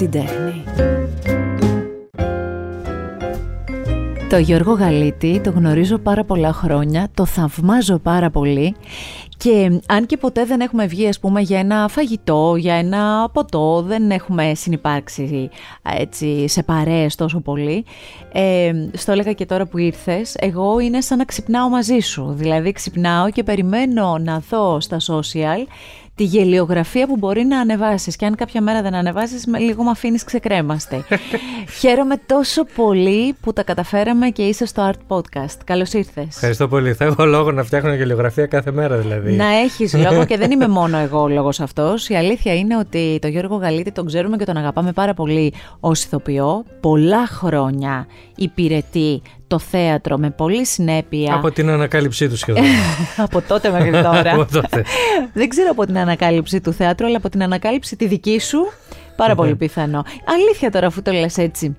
την τέχνη. Το Γιώργο Γαλίτη το γνωρίζω πάρα πολλά χρόνια, το θαυμάζω πάρα πολύ και αν και ποτέ δεν έχουμε βγει ας πούμε για ένα φαγητό, για ένα ποτό, δεν έχουμε συνυπάρξει έτσι σε παρέες τόσο πολύ. Ε, στο έλεγα και τώρα που ήρθες, εγώ είναι σαν να ξυπνάω μαζί σου. Δηλαδή ξυπνάω και περιμένω να δω στα social τη γελιογραφία που μπορεί να ανεβάσεις και αν κάποια μέρα δεν ανεβάσεις λίγο με αφήνεις ξεκρέμαστε. Χαίρομαι τόσο πολύ που τα καταφέραμε και είσαι στο Art Podcast. Καλώς ήρθες. Ευχαριστώ πολύ. Θα έχω λόγο να φτιάχνω γελιογραφία κάθε μέρα δηλαδή. Να έχεις λόγο και δεν είμαι μόνο εγώ ο λόγος αυτός. Η αλήθεια είναι ότι το Γιώργο Γαλίτη τον ξέρουμε και τον αγαπάμε πάρα πολύ ως ηθοποιό. Πολλά χρόνια υπηρετεί το θέατρο με πολύ συνέπεια. Από την ανακάλυψή του σχεδόν. από τότε μέχρι τώρα. από τότε. Δεν ξέρω από την ανακάλυψη του θέατρου, αλλά από την ανακάλυψη τη δική σου, πάρα πολύ πιθανό. Αλήθεια τώρα, αφού το λες έτσι.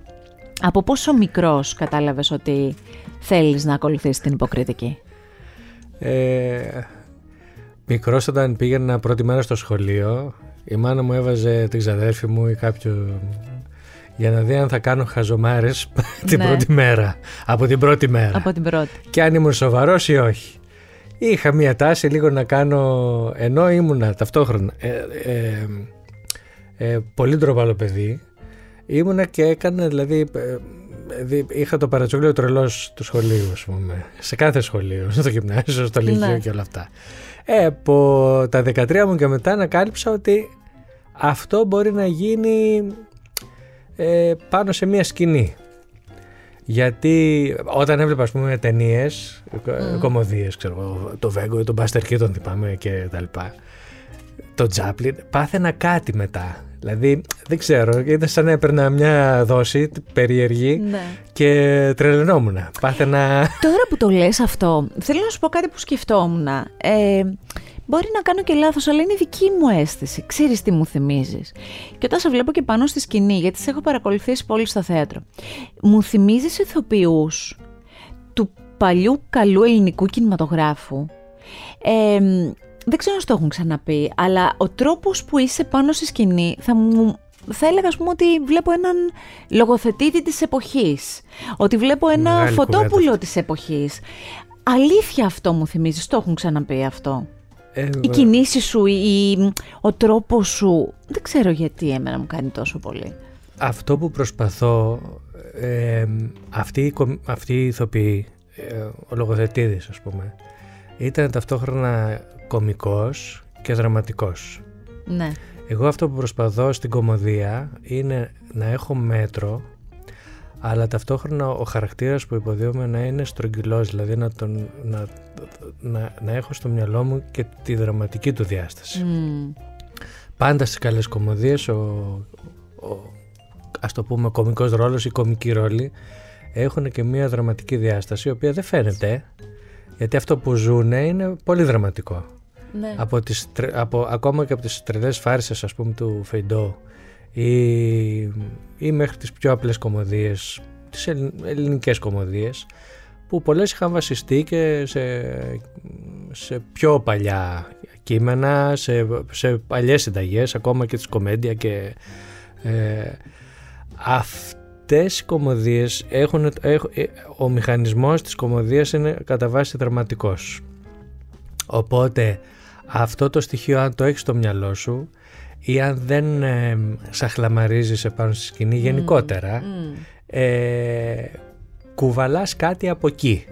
Από πόσο μικρός κατάλαβες ότι θέλεις να ακολουθήσεις την υποκριτική; Ε, μικρός όταν πήγαινα πρώτη μέρα στο σχολείο, η μάνα μου έβαζε την ξαδέρφη μου ή κάποιο για να δει αν θα κάνω χαζομάρες την ναι. πρώτη μέρα. Από την πρώτη μέρα. Από την πρώτη. Και αν ήμουν σοβαρός ή όχι. Είχα μία τάση λίγο να κάνω, ενώ ήμουνα ταυτόχρονα ε, ε, ε, πολύ ντροπαλό παιδί, ήμουνα και έκανα δηλαδή, ε, είχα το παρατσούκλιο τρελός του σχολείου, ας πούμε, σε κάθε σχολείο, στο γυμνάσιο, στο λύκειο ναι. και όλα αυτά. Ε, από τα 13 μου και μετά ανακάλυψα ότι αυτό μπορεί να γίνει ε, πάνω σε μια σκηνή. Γιατί όταν έβλεπα, ας πούμε, ταινίες, mm. κομμωδίες, ξέρω το Βέγκο, τον Μπάστερ τον θυμάμαι και τα λοιπά. Το Τζάπλιν, πάθαινα κάτι μετά. Δηλαδή, δεν ξέρω, ήταν σαν να έπαιρνα μια δόση περίεργη ναι. και τρελαινόμουν. Πάθαινα... Τώρα που το λες αυτό, θέλω να σου πω κάτι που σκεφτόμουν. Ε, Μπορεί να κάνω και λάθος, αλλά είναι η δική μου αίσθηση. Ξέρεις τι μου θυμίζεις. Και όταν σε βλέπω και πάνω στη σκηνή, γιατί σε έχω παρακολουθήσει πολύ στο θέατρο, μου θυμίζεις ηθοποιούς του παλιού καλού ελληνικού κινηματογράφου. Ε, δεν ξέρω αν το έχουν ξαναπεί, αλλά ο τρόπος που είσαι πάνω στη σκηνή θα μου θα έλεγα ας πούμε ότι βλέπω έναν λογοθετήτη της εποχής. Ότι βλέπω ένα Μεγάλη φωτόπουλο της εποχής. Αλήθεια αυτό μου θυμίζεις, το έχουν ξαναπεί αυτό; Ε, η κινήση σου, η, ο τρόπος σου, δεν ξέρω γιατί εμένα μου κάνει τόσο πολύ. Αυτό που προσπαθώ, ε, αυτή, αυτή η ηθοποιή, ε, ο λογοθετήδης ας πούμε, ήταν ταυτόχρονα κομικός και δραματικός. Ναι. Εγώ αυτό που προσπαθώ στην κομμωδία είναι να έχω μέτρο αλλά ταυτόχρονα ο χαρακτήρας που υποδίωμαι να είναι στρογγυλός, δηλαδή να, τον, να, να, να έχω στο μυαλό μου και τη δραματική του διάσταση. Πάντα στις καλές κομμωδίες ο, ο, ας το πούμε κομικός ρόλος ή κομική ρόλη έχουν και μια δραματική διάσταση η οποία δεν φαίνεται γιατί αυτό που ζουν είναι πολύ δραματικό. Ναι. Από τις, από, ακόμα και από τις τρελές φάρσες ας πούμε του Φεϊντό ή, ή μέχρι τις πιο απλές κομμωδίες, τις ελληνικές κομμωδίες που πολλές είχαν βασιστεί και σε, σε πιο παλιά κείμενα, σε, σε παλιές συνταγές, ακόμα και τις κομμέντια και ε, αυτές οι κομμωδίες έχουν, ε, ο μηχανισμός της κομμωδίας είναι κατά βάση δραματικός. Οπότε αυτό το στοιχείο αν το έχεις στο μυαλό σου ή αν δεν ε, σαχλαμαρίζεις επάνω στη σκηνή γενικότερα ε, κουβαλάς κάτι από εκεί.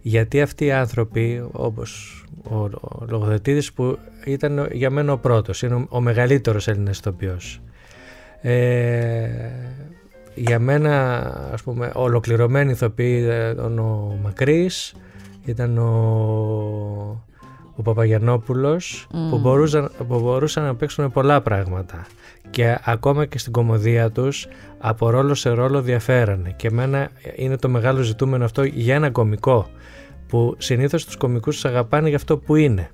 Γιατί αυτοί οι άνθρωποι όπως ο, ο Λογοθετήδης που ήταν για μένα ο πρώτος είναι ο, ο μεγαλύτερος Έλληνας ηθοποιός. Ε, για μένα ας πούμε ολοκληρωμένη ηθοποιή ήταν ο Μακρύς ήταν ο ο Παπαγιανόπουλος που, μπορούσαν, που μπορούσαν να παίξουν πολλά πράγματα και ακόμα και στην κομμωδία τους από ρόλο σε ρόλο διαφέρανε και εμένα είναι το μεγάλο ζητούμενο αυτό για ένα κομικό που συνήθως τους κομικούς τους αγαπάνε για αυτό που είναι.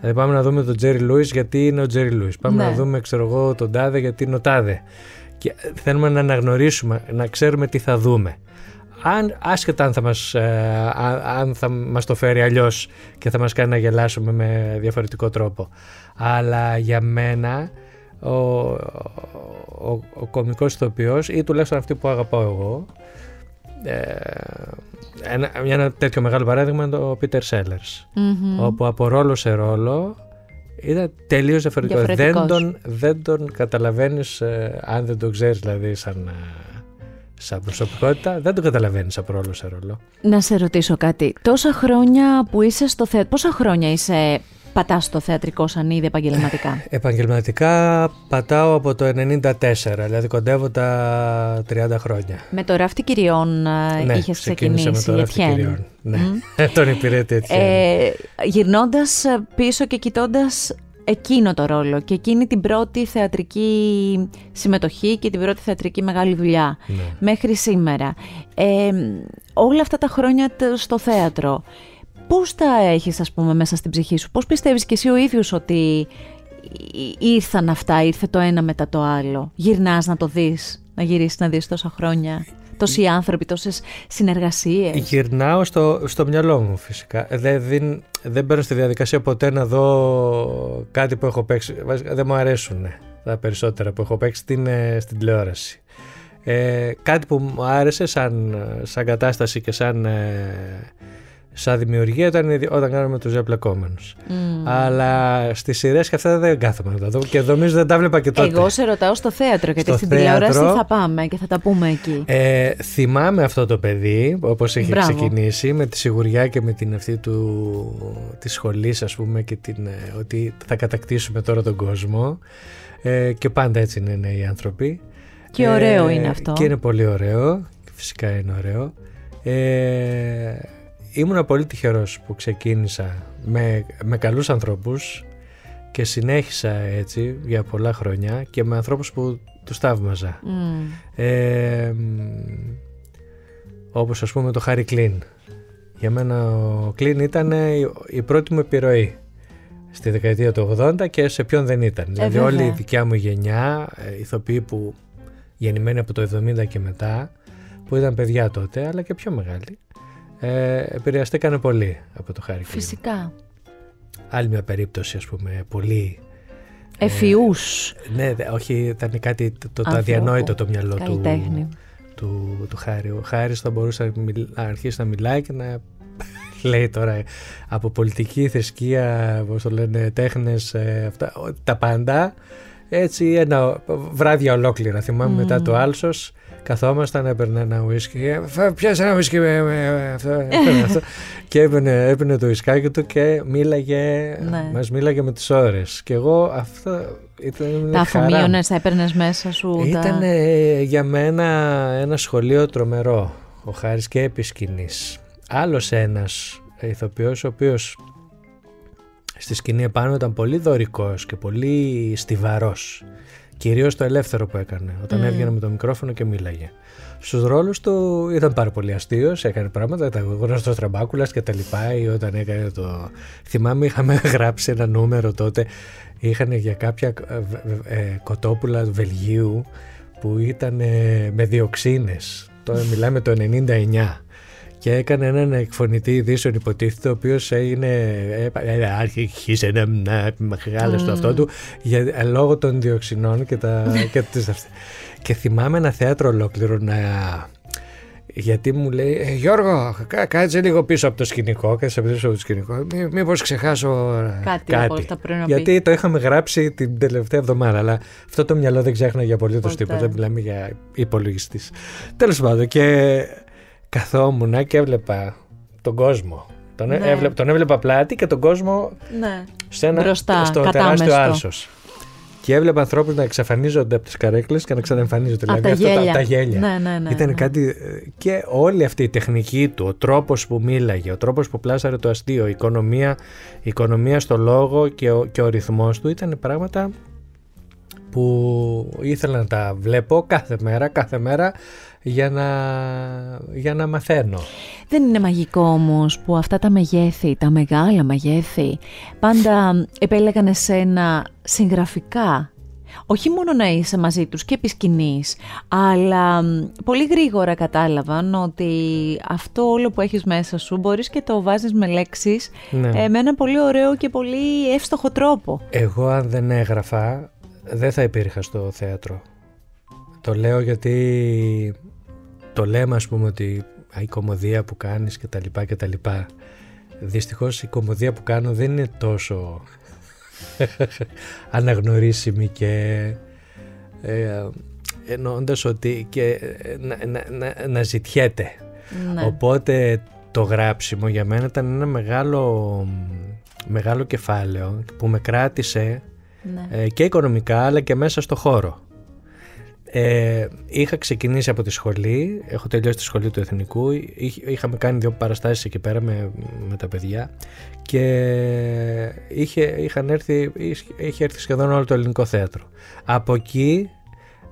Δηλαδή πάμε να δούμε τον Τζέρι Λούις γιατί είναι ο Τζέρι Λούις. Πάμε να ναι. δούμε ξέρω εγώ τον Τάδε γιατί είναι ο Τάδε. Και θέλουμε να αναγνωρίσουμε, να ξέρουμε τι θα δούμε αν, άσχετα αν θα, μας, ε, αν θα μας το φέρει αλλιώς και θα μας κάνει να γελάσουμε με διαφορετικό τρόπο. Αλλά για μένα ο, ο, ο κομικός ηθοποιός ή τουλάχιστον αυτή που αγαπάω εγώ ε, ένα, ένα τέτοιο μεγάλο παράδειγμα είναι το Peter Sellers όπου από ρόλο σε ρόλο ήταν τελείως διαφορετικός. Δεν τον, δεν τον καταλαβαίνεις ε, αν δεν τον ξέρεις δηλαδή σαν, ε, σαν προσωπικότητα, δεν τον καταλαβαίνεις από ρόλο σε ρόλο. Να σε ρωτήσω κάτι. Τόσα χρόνια που είσαι στο θέατρο, πόσα χρόνια είσαι πατάς στο θεατρικό σαν ήδη επαγγελματικά; Επαγγελματικά πατάω από το 1994, δηλαδή κοντεύω τα 30 χρόνια. Με το ράφτη κυριών ε, ναι, είχες ξεκινήσει. με το ράφτη κυριών. Ναι, τον υπηρέτη Ετιέν. Ε, γυρνώντας πίσω και κοιτώντας εκείνο το ρόλο και εκείνη την πρώτη θεατρική συμμετοχή και την πρώτη θεατρική μεγάλη δουλειά ναι. μέχρι σήμερα. Ε, όλα αυτά τα χρόνια στο θέατρο, πώς τα έχεις ας πούμε μέσα στην ψυχή σου, πώς πιστεύεις και εσύ ο ίδιος ότι ήρθαν αυτά, ήρθε το ένα μετά το άλλο; Γυρνάς να το δεις, να γυρίσεις να δεις τόσα χρόνια; Τόσοι άνθρωποι, τόσες συνεργασίες. Γυρνάω στο, στο μυαλό μου φυσικά. Δεν, δεν, δεν μπαίνω στη διαδικασία ποτέ να δω κάτι που έχω παίξει. Δεν μου αρέσουν τα περισσότερα που έχω παίξει στην, ε, στην τηλεόραση. Ε, κάτι που μου άρεσε σαν, σαν κατάσταση και σαν ε, σαν δημιουργία ήταν όταν κάναμε τους εμπλεκόμενου. Mm. Αλλά στις σειρές και αυτά δεν κάθομαι να τα δω και νομίζω δεν τα βλέπα και τότε. Εγώ σε ρωτάω στο θέατρο, γιατί στο στην τηλεόραση θα πάμε και θα τα πούμε εκεί. Ε, θυμάμαι αυτό το παιδί, όπως έχει ξεκινήσει, με τη σιγουριά και με την αυτή του, της σχολής, ας πούμε, και την, ε, ότι θα κατακτήσουμε τώρα τον κόσμο. Ε, και πάντα έτσι είναι οι άνθρωποι. Και ωραίο ε, είναι αυτό. Και είναι πολύ ωραίο. Φυσικά είναι ωραίο. Ε, ήμουν πολύ τυχερός που ξεκίνησα με, με καλούς ανθρώπους και συνέχισα έτσι για πολλά χρόνια και με ανθρώπους που τους θαύμαζα. Mm. Ε, όπως ας πούμε το Χάρι Κλίν. Για μένα ο Κλίν ήταν η πρώτη μου επιρροή στη δεκαετία του 80 και σε ποιον δεν ήταν. Ε, δηλαδή όλη η δικιά μου γενιά, ε, ηθοποιοί που γεννημένοι από το 70 και μετά, που ήταν παιδιά τότε, αλλά και πιο μεγάλοι, ε, επηρεαστήκανε πολύ από το Χάρη Φυσικά. Άλλη μια περίπτωση, ας πούμε, πολύ... Ε, Εφιούς. ναι, όχι, ήταν κάτι το, το αδιανόητο το μυαλό του, του, του Χάρη. Ο Χάρης θα μπορούσε να, αρχίσει να μιλάει και να λέει τώρα από πολιτική, θρησκεία, πώς το λένε, τέχνες, ε, αυτά, τα πάντα. Έτσι ένα βράδια ολόκληρα. Θυμάμαι μετά το Άλσος Καθόμασταν, έπαιρνε ένα ουίσκι. Πιάσε ένα ουίσκι με, αυτό. και έπαιρνε, έπαιρνε το ουισκάκι του και μίλαγε, ναι. μας μίλαγε με τις ώρες. Και εγώ αυτό ήταν Τα αφομοίωνες, τα έπαιρνες μέσα σου. Ήταν για μένα ένα σχολείο τρομερό. Ο Χάρης και επί σκηνής. Άλλος ένας ηθοποιός ο οποίος στη σκηνή επάνω ήταν πολύ δωρικός και πολύ στιβαρός. Κυρίως το ελεύθερο που έκανε, όταν mm. έβγαινε με το μικρόφωνο και μίλαγε. Στους ρόλους του ήταν πάρα πολύ αστείος, έκανε πράγματα, ήταν γνωστός τραμπάκουλας και τα λοιπά, ή όταν έκανε το... Θυμάμαι είχαμε γράψει ένα νούμερο τότε, είχαν για κάποια ε, ε, κοτόπουλα Βελγίου που ήταν με διοξίνες. Τώρα μιλάμε το 99 και έκανε έναν εκφωνητή ειδήσεων υποτίθεται ο οποίος έγινε άρχισε να, να μεγάλο στο αυτό του για, ε, λόγω των διοξινών και, τα, και, τις, και θυμάμαι ένα θέατρο ολόκληρο να γιατί μου λέει ε, Γιώργο κάτσε λίγο πίσω από το σκηνικό κάτσε πίσω από το σκηνικό. Μή, μήπως ξεχάσω κάτι, κάτι. γιατί το είχαμε γράψει την τελευταία εβδομάδα αλλά αυτό το μυαλό δεν ξέχνα για απολύτως τίποτα μιλάμε για υπολογιστής. τέλος πάντων και καθόμουν και έβλεπα τον κόσμο. Τον, ναι. έβλεπα, τον έβλεπα πλάτη και τον κόσμο ναι. σε ένα, Μπροστά, στο κατάμεστο. τεράστιο άλσος. Και έβλεπα ανθρώπους να εξαφανίζονται από τις καρέκλες και να ξαναεμφανίζονται. Από δηλαδή, τα, γέλια. τα, γέλια. Ναι, ναι, ναι, Ήταν ναι. κάτι. Και όλη αυτή η τεχνική του, ο τρόπος που μίλαγε, ο τρόπος που πλάσαρε το αστείο, η οικονομία, η οικονομία στο λόγο και ο, και ο ρυθμός του ήταν πράγματα που ήθελα να τα βλέπω κάθε μέρα, κάθε μέρα για να, για να μαθαίνω. Δεν είναι μαγικό όμως που αυτά τα μεγέθη, τα μεγάλα μεγέθη, πάντα επέλεγαν εσένα συγγραφικά. Όχι μόνο να είσαι μαζί τους και επί σκηνής, αλλά πολύ γρήγορα κατάλαβαν ότι αυτό όλο που έχεις μέσα σου μπορείς και το βάζεις με λέξεις ναι. ε, με ένα πολύ ωραίο και πολύ εύστοχο τρόπο. Εγώ αν δεν έγραφα δεν θα υπήρχα στο θέατρο. Το λέω γιατί το λέμε ας πούμε ότι η κομμωδία που κάνεις και τα λοιπά και τα λοιπά. Δυστυχώς η κομμωδία που κάνω δεν είναι τόσο αναγνωρίσιμη και ε, εννοώντας ότι και να, να, να, να ζητιέται. Ναι. Οπότε το γράψιμο για μένα ήταν ένα μεγάλο, μεγάλο κεφάλαιο που με κράτησε Ναι. ε, και οικονομικά αλλά και μέσα στο χώρο. Ε, είχα ξεκινήσει από τη σχολή, έχω τελειώσει τη σχολή του Εθνικού, Είχ- είχαμε κάνει δύο παραστάσεις εκεί πέρα με, με τα παιδιά και είχε, είχαν έρθει, είχε- είχε έρθει σχεδόν όλο το ελληνικό θέατρο. Από εκεί,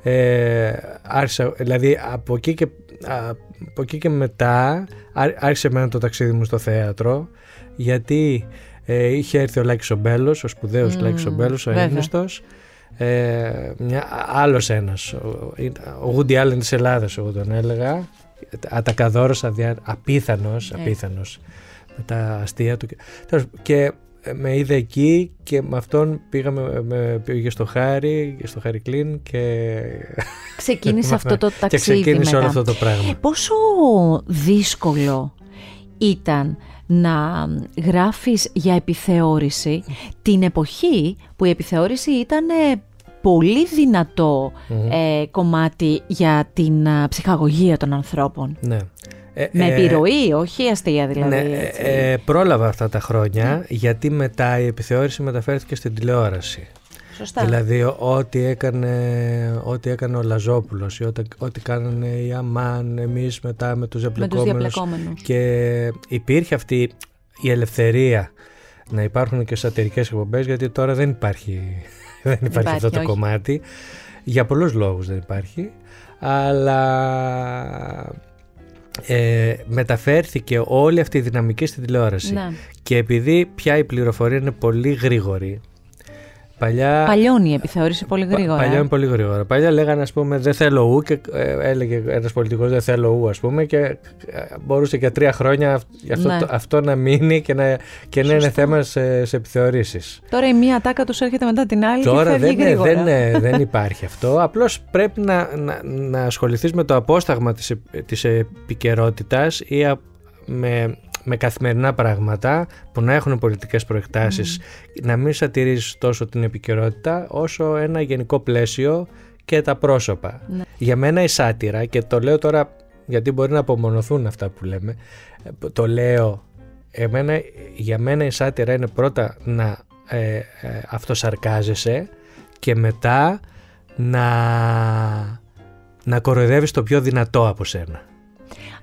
ε, άρχισα, δηλαδή από εκεί και, α, από εκεί και μετά ά- άρχισε εμένα το ταξίδι μου στο θέατρο γιατί ε, είχε έρθει ο Λάκης ο Μπέλος, ο σπουδαίος Μμμ, Λάκης ο Μπέλος, ο βέβαια. Έγνωστος ε, μια, άλλος ένας. Ο, ο Woody Allen της Ελλάδας εγώ τον έλεγα. Ατακαδόρος αδιά, απίθανος, Ε. απίθανος. Με τα αστεία του και, τέλος, και ε, με είδε εκεί και με αυτόν πήγαμε με, πήγε στο Χάρη στο Χάρη Κλίν και, Ξεκίνησε αυτό το και ταξίδι ξεκίνησε μετά. όλο αυτό το πράγμα. Πόσο δύσκολο ήταν να γράφεις για επιθεώρηση την εποχή που η επιθεώρηση ήταν ε, πολύ δυνατό Μμμ. ε, κομμάτι για την α, ψυχαγωγία των ανθρώπων. ναι. Ε, Με ε, επιρροή, όχι αστεία δηλαδή. Ναι, έτσι. Ναι. ε, ε, πρόλαβα αυτά τα χρόνια γιατί μετά η επιθεώρηση μεταφέρθηκε στην τηλεόραση. Σωστά. Δηλαδή ό- ό,τι έκανε, ό,τι έκανε ο Λαζόπουλος ή ό,τι, ό,τι κάνανε οι Αμάν, εμείς μετά με τους με τους διαπλεκόμενους διαπλεκόμενους. και υπήρχε αυτή η ελευθερία να υπάρχουν και σατυρικές εκπομπές γιατί τώρα δεν υπάρχει, δεν υπάρχει, υπάρχει, αυτό το όχι. κομμάτι για πολλούς λόγους δεν υπάρχει αλλά ε, μεταφέρθηκε όλη αυτή η δυναμική στη τηλεόραση Ναι. και επειδή πια η πληροφορία είναι πολύ γρήγορη παλιά Παλιώνει η επιθεώρηση πολύ Πα- γρήγορα. Παλιά ε. είναι πολύ γρήγορα. Παλιά λέγανε, ας πούμε, δεν θέλω ου και ε, έλεγε ένας πολιτικός δεν θέλω ου, ας πούμε, και ε, μπορούσε για τρία χρόνια αυ- αυτό, Ναι. το- αυτό να μείνει και να, και να είναι Σωστό. θέμα σε, σε επιθεωρήσει. Τώρα η μία τάκα τους έρχεται μετά την άλλη Τώρα και φεύγει δεν, γρήγορα. δεν, ε, δεν υπάρχει αυτό. Απλώς πρέπει να, να, να ασχοληθείς με το απόσταγμα της της επικαιρότητας ή α- με, με καθημερινά πράγματα που να έχουν πολιτικές προεκτάσεις να μην σατηρίζεις τόσο την επικαιρότητα όσο ένα γενικό πλαίσιο και τα πρόσωπα. Ναι. Για μένα η σάτυρα και το λέω τώρα γιατί μπορεί να απομονωθούν αυτά που λέμε ε, το λέω εμένα, για μένα η σάτυρα είναι πρώτα να ε, ε, αυτοσαρκάζεσαι και μετά να, να κοροϊδεύεις το πιο δυνατό από σένα.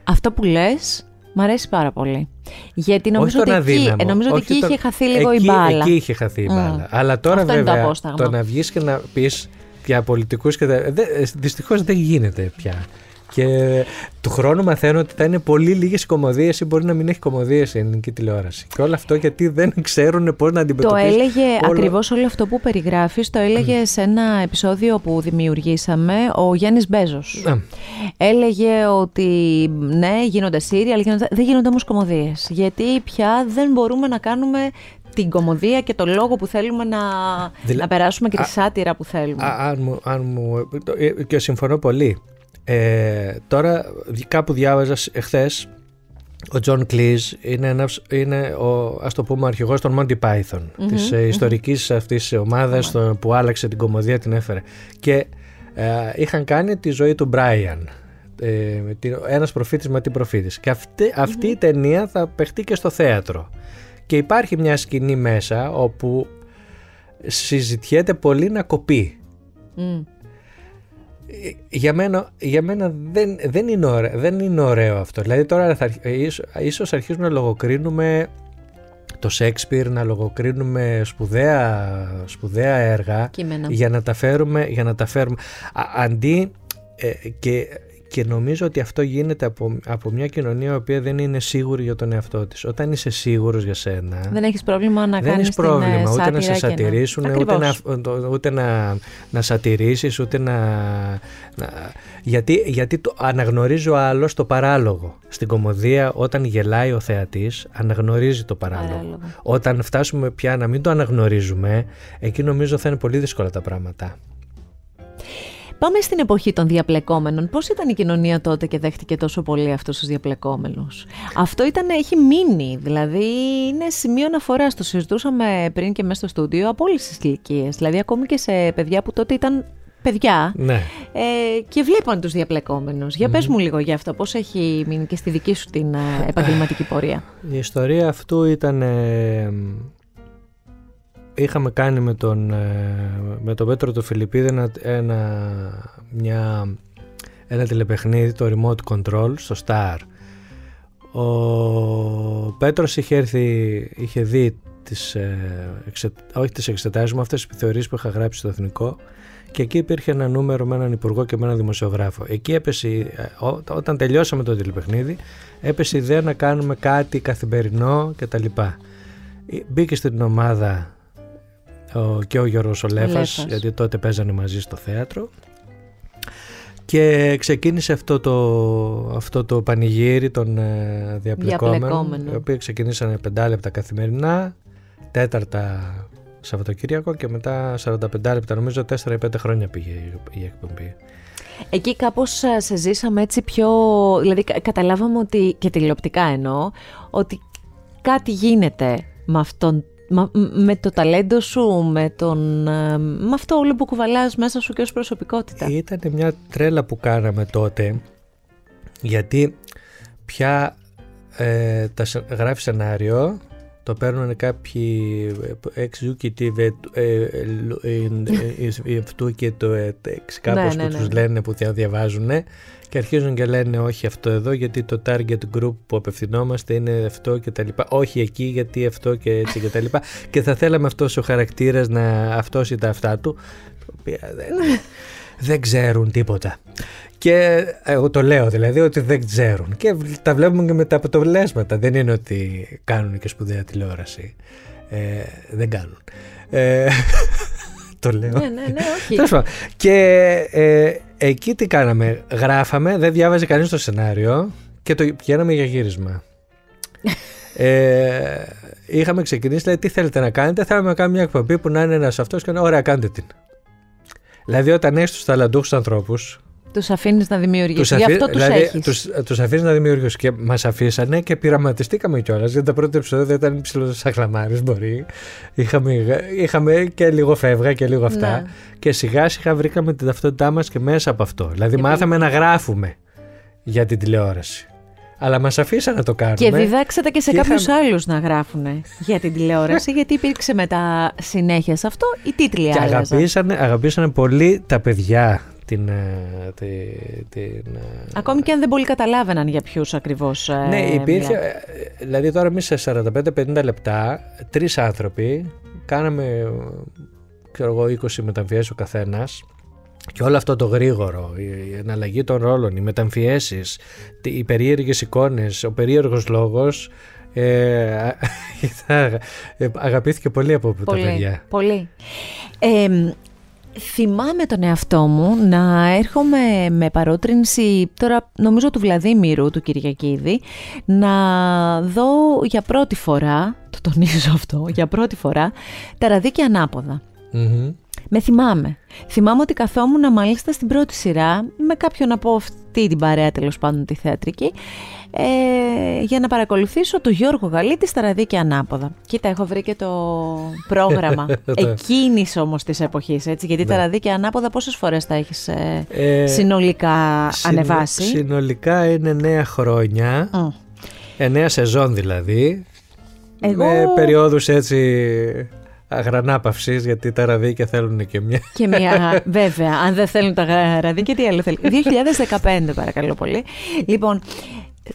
Αυτό που λες μ' αρέσει πάρα πολύ. Γιατί νομίζω όχι ότι τον εκεί, αδύναμο. ε, νομίζω ότι όχι εκεί τον- είχε χαθεί λίγο εκεί, η μπάλα. Εκεί είχε χαθεί η Μμ. μπάλα. Αλλά τώρα Αυτό είναι το βέβαια απόσταγμα. το να βγεις και να πεις για πολιτικούς και τα... δεν- ε, δυστυχώς δεν γίνεται πια. Και του χρόνου μαθαίνω ότι θα είναι πολύ λίγες οι κομμωδίες ή μπορεί να μην έχει κομμωδίες η ελληνική τηλεόραση. Και όλο αυτό γιατί δεν ξέρουν πώς να Το αντιμετωπίσουν. έλεγε όλο- ακριβώς όλο αυτό που περιγράφεις, το έλεγε σε ένα επεισόδιο που δημιουργήσαμε ο Γιάννης Μπέζος. Α, Έλεγε ότι ναι, γίνονται σίριαλ, γίνονται... δεν γίνονται όμως κωμωδίες. Γιατί πια δεν μπορούμε να κάνουμε την κωμωδία και το λόγο που θέλουμε να, Δηλα- να περάσουμε και τη Α- σάτιρα που θέλουμε. Α, αν μου, αν μου, το- ε, και συμφωνώ πολύ. Ε, τώρα δι- κάπου διάβαζα σ- εχθές ο Τζον Κλιζ είναι, ένας, είναι ο, ας το πούμε, αρχηγός των Monty Python Μμμ, της ε, μμμ. ιστορικής αυτής ομάδας το- που άλλαξε την κωμωδία την έφερε. Και ε, είχαν κάνει τη ζωή του Μπράιαν ε, με την- ένας προφήτης με την προφήτης. Και αυτή, αυτή η ταινία θα παιχτεί και στο θέατρο. Και υπάρχει μια σκηνή μέσα όπου συζητιέται πολύ να κοπεί. Μμ. Για μένα, για μένα δεν, δεν, είναι ωραίο, δεν είναι ωραίο αυτό. Δηλαδή τώρα θα, αρχ- ίσως, ίσως αρχίσουμε να λογοκρίνουμε το Σέξπιρ, να λογοκρίνουμε σπουδαία, σπουδαία έργα Κείμενα. για να τα φέρουμε, για να τα φέρουμε. Α- αντί ε, και, και νομίζω ότι αυτό γίνεται από, από μια κοινωνία η οποία δεν είναι σίγουρη για τον εαυτό της. Όταν είσαι σίγουρος για σένα. Δεν έχεις πρόβλημα να Δεν κάνει έχεις πρόβλημα την, ε, ούτε να σάτυρα σε και σατυρίσουν, ούτε Ακριβώς. να, ούτε να, να σατυρήσεις, ούτε να, να- γιατί, γιατί το αναγνωρίζει ο άλλος το παράλογο. Στην κομμωδία όταν γελάει ο θεατής αναγνωρίζει το παράλογο. Παράλογο. Όταν φτάσουμε πια να μην το αναγνωρίζουμε, εκεί νομίζω θα είναι πολύ δύσκολα τα πράγματα. Πάμε στην εποχή των διαπλεκόμενων. Πώς ήταν η κοινωνία τότε και δέχτηκε τόσο πολύ αυτούς τους διαπλεκόμενους; Αυτό ήταν, έχει μείνει, δηλαδή είναι σημείο αναφοράς. Το συζητούσαμε πριν και μέσα στο στούντιο από όλες τις ηλικίες. Δηλαδή ακόμη και σε παιδιά που τότε ήταν παιδιά Ναι. ε, και βλέπαν τους διαπλεκόμενους. Για πες μου λίγο για αυτό, πώς έχει μείνει και στη δική σου την ε, επαγγελματική πορεία; Η ιστορία αυτού ήταν... ε, είχαμε κάνει με τον, ε, με τον Πέτρο του Φιλιππίδη ένα, ένα, μια, ένα τηλεπαιχνίδι, το Remote Control, στο Star. Ο Πέτρος είχε έρθει, είχε δει τις, ε, εξε, όχι τις εξετάσεις μου, αυτές τις επιθεωρήσεις που είχα γράψει στο Εθνικό και εκεί υπήρχε ένα νούμερο με έναν υπουργό και με έναν δημοσιογράφο. Εκεί έπεσε, η- ε, ό, όταν τελειώσαμε το τηλεπαιχνίδι, έπεσε η ιδέα να κάνουμε κάτι καθημερινό κτλ. Ε, Μπήκε στην ομάδα ο, και ο Γιώργος Ολέφας, Λέφας. γιατί τότε παίζανε μαζί στο θέατρο και ξεκίνησε αυτό το, αυτό το πανηγύρι των ε, διαπλεκόμενων Διαπλεκόμενων. οι οποίοι ξεκινήσανε πεντάλεπτα καθημερινά τέταρτα Σαββατοκύριακο και μετά 45 λεπτά νομίζω 4 ή 5 χρόνια πήγε η- η εκπομπή Εκεί κάπως α, σε ζήσαμε έτσι πιο... Δηλαδή κα- καταλάβαμε ότι, και τηλεοπτικά εννοώ, ότι κάτι γίνεται με αυτόν μα- μ- με το ταλέντο σου, με, τον, ε, με αυτό όλο που κουβαλάς μέσα σου και ως προσωπικότητα. Ήταν μια τρέλα που κάναμε τότε γιατί πια ε, τα σε- γράφει σενάριο το παίρνουν κάποιοι executive ε, ε, αυτού και το ε, τεξ, κάπως Ναι, που ναι, τους ναι. λένε που θα διαβάζουν και αρχίζουν και λένε όχι αυτό εδώ γιατί το target group που απευθυνόμαστε είναι αυτό και τα λοιπά. Όχι εκεί γιατί αυτό και έτσι και τα λοιπά. Και θα θέλαμε αυτός ο χαρακτήρας να αυτός ή τα αυτά του τα οποία δεν, δεν ξέρουν τίποτα και εγώ το λέω δηλαδή ότι δεν ξέρουν και τα βλέπουμε και με τα αποτελέσματα δεν είναι ότι κάνουν και σπουδαία τηλεόραση ε, δεν κάνουν ε, το λέω ναι, ναι, ναι, όχι. Τέλος πάντων. Και ε, εκεί τι κάναμε. Γράφαμε, δεν διάβαζε κανείς το σενάριο και το πηγαίναμε για γύρισμα. ε, είχαμε ξεκινήσει, λέει, τι θέλετε να κάνετε; Θέλαμε να κάνουμε μια εκπομπή που να είναι ένας αυτός και να ωραία, κάντε την. Δηλαδή, όταν έχεις τους ταλαντούχους ανθρώπους, Τους αφήνεις να δημιουργήσεις. τους, Γι' αφή- αυτό τους δηλαδή, έχεις. τους, τους αφήνεις να δημιουργήσουν και μας αφήσανε και πειραματιστήκαμε κιόλας γιατί τα πρώτα επεισόδια ήταν ψηλός σαχλαμάρες μπορεί είχαμε, είχαμε και λίγο φεύγα και λίγο αυτά Ναι. και σιγά σιγά βρήκαμε την ταυτότητά μας και μέσα από αυτό δηλαδή Και μάθαμε να γράφουμε για την τηλεόραση αλλά μας αφήσανε να το κάνουμε Και διδάξατε και σε και κάποιους είχαμε- άλλους να γράφουν για την τηλεόραση, γιατί υπήρξε μετά συνέχεια σε αυτό, οι τίτλοι και άλλαζαν. αγαπήσανε, αγαπήσανε πολύ τα παιδιά την, ε, τη- την, ε, Ακόμη και αν δεν πολύ καταλάβαιναν για ποιους ακριβώς ε, Ναι, υπήρχε. μιλάτε. ε, Δηλαδή, τώρα εμείς σε 45-50 λεπτά, τρεις άνθρωποι, κάναμε ξέρω εγώ, 20 μεταμφιέσεις ο καθένας. Και όλο αυτό το γρήγορο, η η εναλλαγή των ρόλων, οι μεταμφιέσεις, τι- οι περίεργες εικόνες, ο περίεργος λόγος, ε, α- ήταν- ε, αγαπήθηκε πολύ από τα Πολύ, παιδιά. πολύ. Ε, θυμάμαι τον εαυτό μου να έρχομαι με παρότρινση τώρα νομίζω του Βλαδίμηρου του Κυριακίδη να δω για πρώτη φορά, το τονίζω αυτό, για πρώτη φορά τα ραδίκια ανάποδα. Μμμ. Με θυμάμαι. Θυμάμαι ότι καθόμουν μάλιστα στην πρώτη σειρά με κάποιον από αυτή την παρέα τέλος πάντων τη θεατρική ε, για να παρακολουθήσω τον Γιώργο Γαλίτη στα ραδίκια ανάποδα. Κοίτα, έχω βρει και το πρόγραμμα εκείνης όμως της εποχής, έτσι, γιατί τα Ναι. ραδίκια ανάποδα πόσες φορές τα έχεις ε, Ε, συνολικά συνο- ανεβάσει; Συνολικά είναι νέα χρόνια, Μμ. εννέα σεζόν δηλαδή, Εγώ- με περιόδους έτσι αγρανάπαυσης γιατί τα ραδίκια θέλουν και μια Και μια, βέβαια, αν δεν θέλουν τα γρα- ραδίκια, τι άλλο θέλει. 2015, παρακαλώ πολύ. Λοιπόν,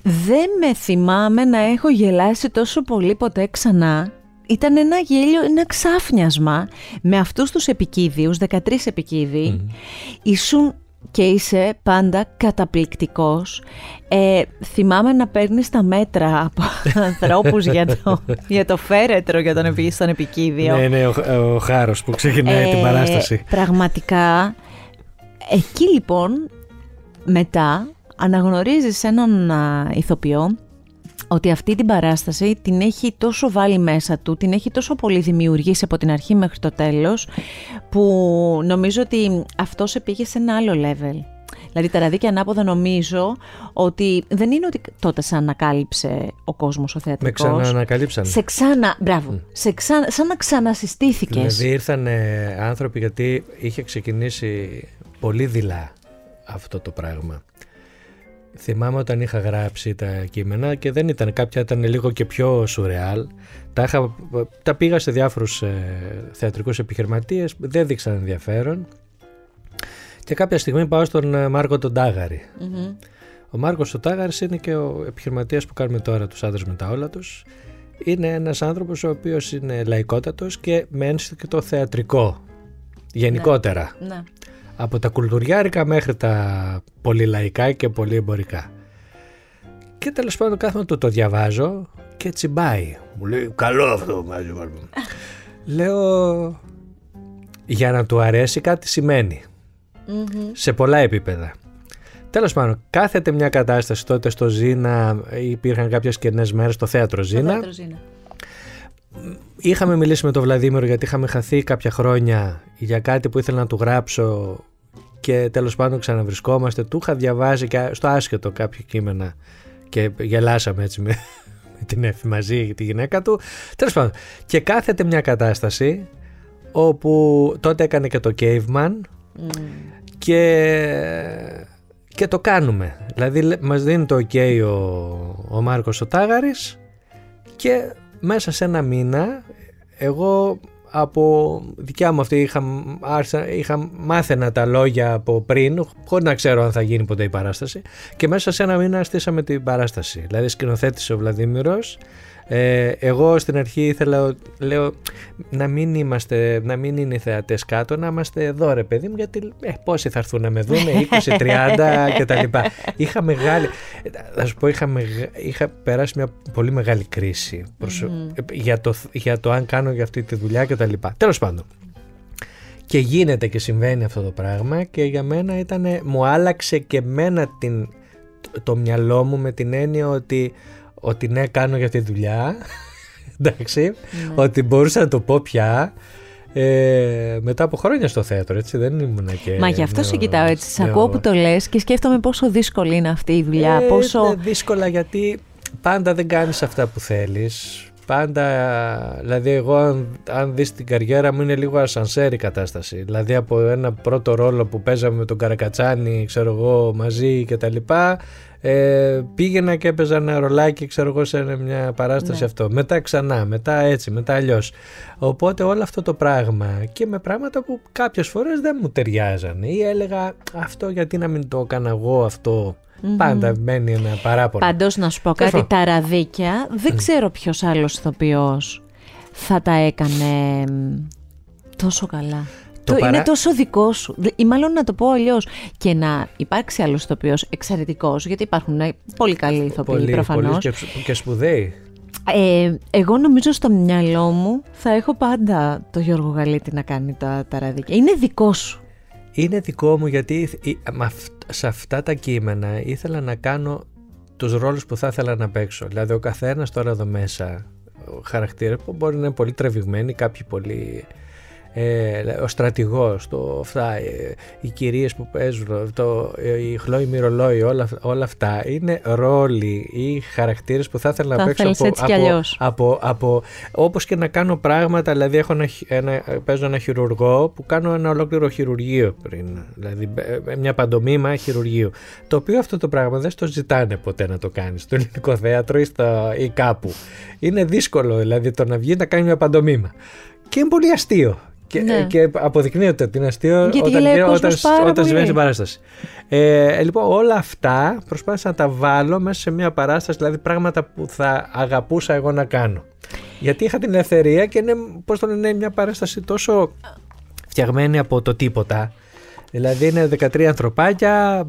δεν με θυμάμαι να έχω γελάσει τόσο πολύ ποτέ ξανά. Ήταν ένα γέλιο, ένα ξάφνιασμα με αυτούς τους επικίδιους, 13 επικίδιοι. Ήσουν και είσαι πάντα καταπληκτικός. Ε, θυμάμαι να παίρνεις τα μέτρα από ανθρώπους για το, για το φέρετρο για τον, στον επικίδιο. Ναι, ναι, ο, ο χάρος που ξεκινάει την παράσταση. Πραγματικά, εκεί λοιπόν μετά αναγνωρίζεις έναν ηθοποιό ότι αυτή την παράσταση την έχει τόσο βάλει μέσα του, την έχει τόσο πολύ δημιουργήσει από την αρχή μέχρι το τέλος, που νομίζω ότι αυτός σε πήγε σε ένα άλλο level. Δηλαδή τα ραδίκια ανάποδα νομίζω ότι δεν είναι ότι τότε σε ανακάλυψε ο κόσμος ο θεατρικός. Με ξαναανακαλύψαν. Σε ξανά, μπράβο, σε ξα, σαν να ξανασυστήθηκες. Δηλαδή ήρθαν άνθρωποι γιατί είχε ξεκινήσει πολύ δειλά αυτό το πράγμα. Θυμάμαι όταν είχα γράψει τα κείμενα και δεν ήταν κάποια, ήταν λίγο και πιο σουρεάλ. Τα, είχα, τα πήγα σε διάφορους ε, θεατρικούς επιχειρηματίες, δεν δείξαν ενδιαφέρον. Και κάποια στιγμή πάω στον ε, Μάρκο τον ταγαρη Ο Μάρκος ο Τάγαρης είναι και ο επιχειρηματίας που κάνουμε τώρα τους άντρες με τα όλα τους. Είναι ένας άνθρωπος ο οποίος είναι λαϊκότατος και με το θεατρικό γενικότερα. Ναι. Ναι από τα κουλτουριάρικα μέχρι τα πολυλαϊκά και πολύ εμπορικά. Και τέλος πάντων κάθομαι το, το διαβάζω και τσιμπάει. Μου λέει καλό αυτό μαζί Λέω για να του αρέσει κάτι Σε πολλά επίπεδα. Τέλος πάντων, κάθεται μια κατάσταση τότε στο Ζήνα, υπήρχαν κάποιες κενές μέρες στο θέατρο Ζήνα. θέατρο Ζήνα. Είχαμε μιλήσει με τον Βλαδίμηρο γιατί είχαμε χαθεί κάποια χρόνια για κάτι που ήθελα να του γράψω και τέλος πάντων ξαναβρισκόμαστε. Του είχα διαβάσει και στο άσχετο κάποια κείμενα και γελάσαμε έτσι με, την Εφη μαζί τη γυναίκα του. Τέλος πάντων και κάθεται μια κατάσταση όπου τότε έκανε και το Caveman και, και το κάνουμε. Δηλαδή μας δίνει το ok ο, ο Μάρκος ο Τάγαρης και μέσα σε ένα μήνα εγώ από δικιά μου αυτή είχα, άρχισα, είχα μάθαινα τα λόγια από πριν χωρίς να ξέρω αν θα γίνει ποτέ η παράσταση και μέσα σε ένα μήνα στήσαμε την παράσταση. Δηλαδή σκηνοθέτησε ο Βλαδίμηρος ε, εγώ στην αρχή ήθελα, λέω, να μην, είμαστε, να μην είναι οι θεατές κάτω, να είμαστε εδώ ρε παιδί μου, γιατί ε, πόσοι θα έρθουν να με δουν, 20, 30 κτλ. Είχα μεγάλη, θα σου πω, είχα, είχα περάσει μια πολύ μεγάλη κρίση για, το, για το αν κάνω για αυτή τη δουλειά κτλ. Τέλος πάντων. Και γίνεται και συμβαίνει αυτό το πράγμα και για μένα ήταν, μου άλλαξε και μένα την, το μυαλό μου με την έννοια ότι ότι ναι κάνω για τη δουλειά εντάξει, ναι. ότι μπορούσα να το πω πια ε, μετά από χρόνια στο θέατρο, έτσι δεν ήμουν και. Μα γι' αυτό σε κοιτάω έτσι. Σε ακούω που το λες και σκέφτομαι πόσο δύσκολη είναι αυτή η δουλειά. Ε, πόσο... Είναι δύσκολα γιατί πάντα δεν κάνεις αυτά που θέλεις. Πάντα, δηλαδή εγώ αν, αν δεις την καριέρα μου είναι λίγο ασανσέρ η κατάσταση. Δηλαδή από ένα πρώτο ρόλο που παίζαμε με τον Καρακατσάνη, ξέρω εγώ, μαζί και τα λοιπά, ε, πήγαινα και έπαιζα ένα ρολάκι, ξέρω εγώ, σε μια παράσταση ναι. αυτό. Μετά ξανά, μετά έτσι, μετά αλλιώς. Οπότε όλο αυτό το πράγμα και με πράγματα που κάποιες φορές δεν μου ταιριάζαν ή έλεγα αυτό γιατί να μην το έκανα εγώ αυτό; Πάντα μένει ένα παράπονο. Πάντω να σου πω κάτι, τα ραδίκια δεν ξέρω ποιος άλλος ηθοποιός θα τα έκανε τόσο καλά. Το Είναι τόσο δικό σου. Ή μάλλον να το πω αλλιώς. Και να υπάρξει άλλος ηθοποιός εξαιρετικός, γιατί υπάρχουν ε, πολύ καλοί ηθοποιοί προφανώς. Και, και σπουδαίοι. Ε, εγώ νομίζω στο μυαλό μου θα έχω πάντα το Γιώργο Γαλίτη να κάνει τα, τα ραδίκια. Είναι δικό σου. Είναι δικό μου γιατί σε αυτά τα κείμενα ήθελα να κάνω τους ρόλους που θα ήθελα να παίξω. Δηλαδή ο καθένας τώρα εδώ μέσα χαρακτήρας που μπορεί να είναι πολύ τραβηγμένοι, κάποιοι πολύ ε, ο στρατηγός, το, αυτά, ε, οι κυρίες που παίζουν, το, ε, η Χλώη Μυρολόη, όλα, όλα αυτά είναι ρόλοι ή χαρακτήρες που θα ήθελα να παίξω από, από, από, από, όπως και να κάνω πράγματα, δηλαδή έχω ένα, παίζω ένα χειρουργό που κάνω ένα ολόκληρο χειρουργείο πριν, δηλαδή μια παντομήμα χειρουργείου, το οποίο αυτό το πράγμα δεν στο ζητάνε ποτέ να το κάνεις στο ελληνικό θέατρο ή, στο, ή κάπου. Είναι δύσκολο δηλαδή το να βγει να κάνει μια παντομήμα. Και είναι πολύ αστείο. Και, ναι. και αποδεικνύεται ότι είναι αστείο όταν, όταν, όταν συμβαίνει στην παράσταση. Ε, λοιπόν, όλα αυτά προσπάθησα να τα βάλω μέσα σε μια παράσταση, δηλαδή πράγματα που θα αγαπούσα εγώ να κάνω. Γιατί είχα την ελευθερία και είναι, πώς το λένε, μια παράσταση τόσο φτιαγμένη από το τίποτα. Δηλαδή είναι 13 ανθρωπάκια,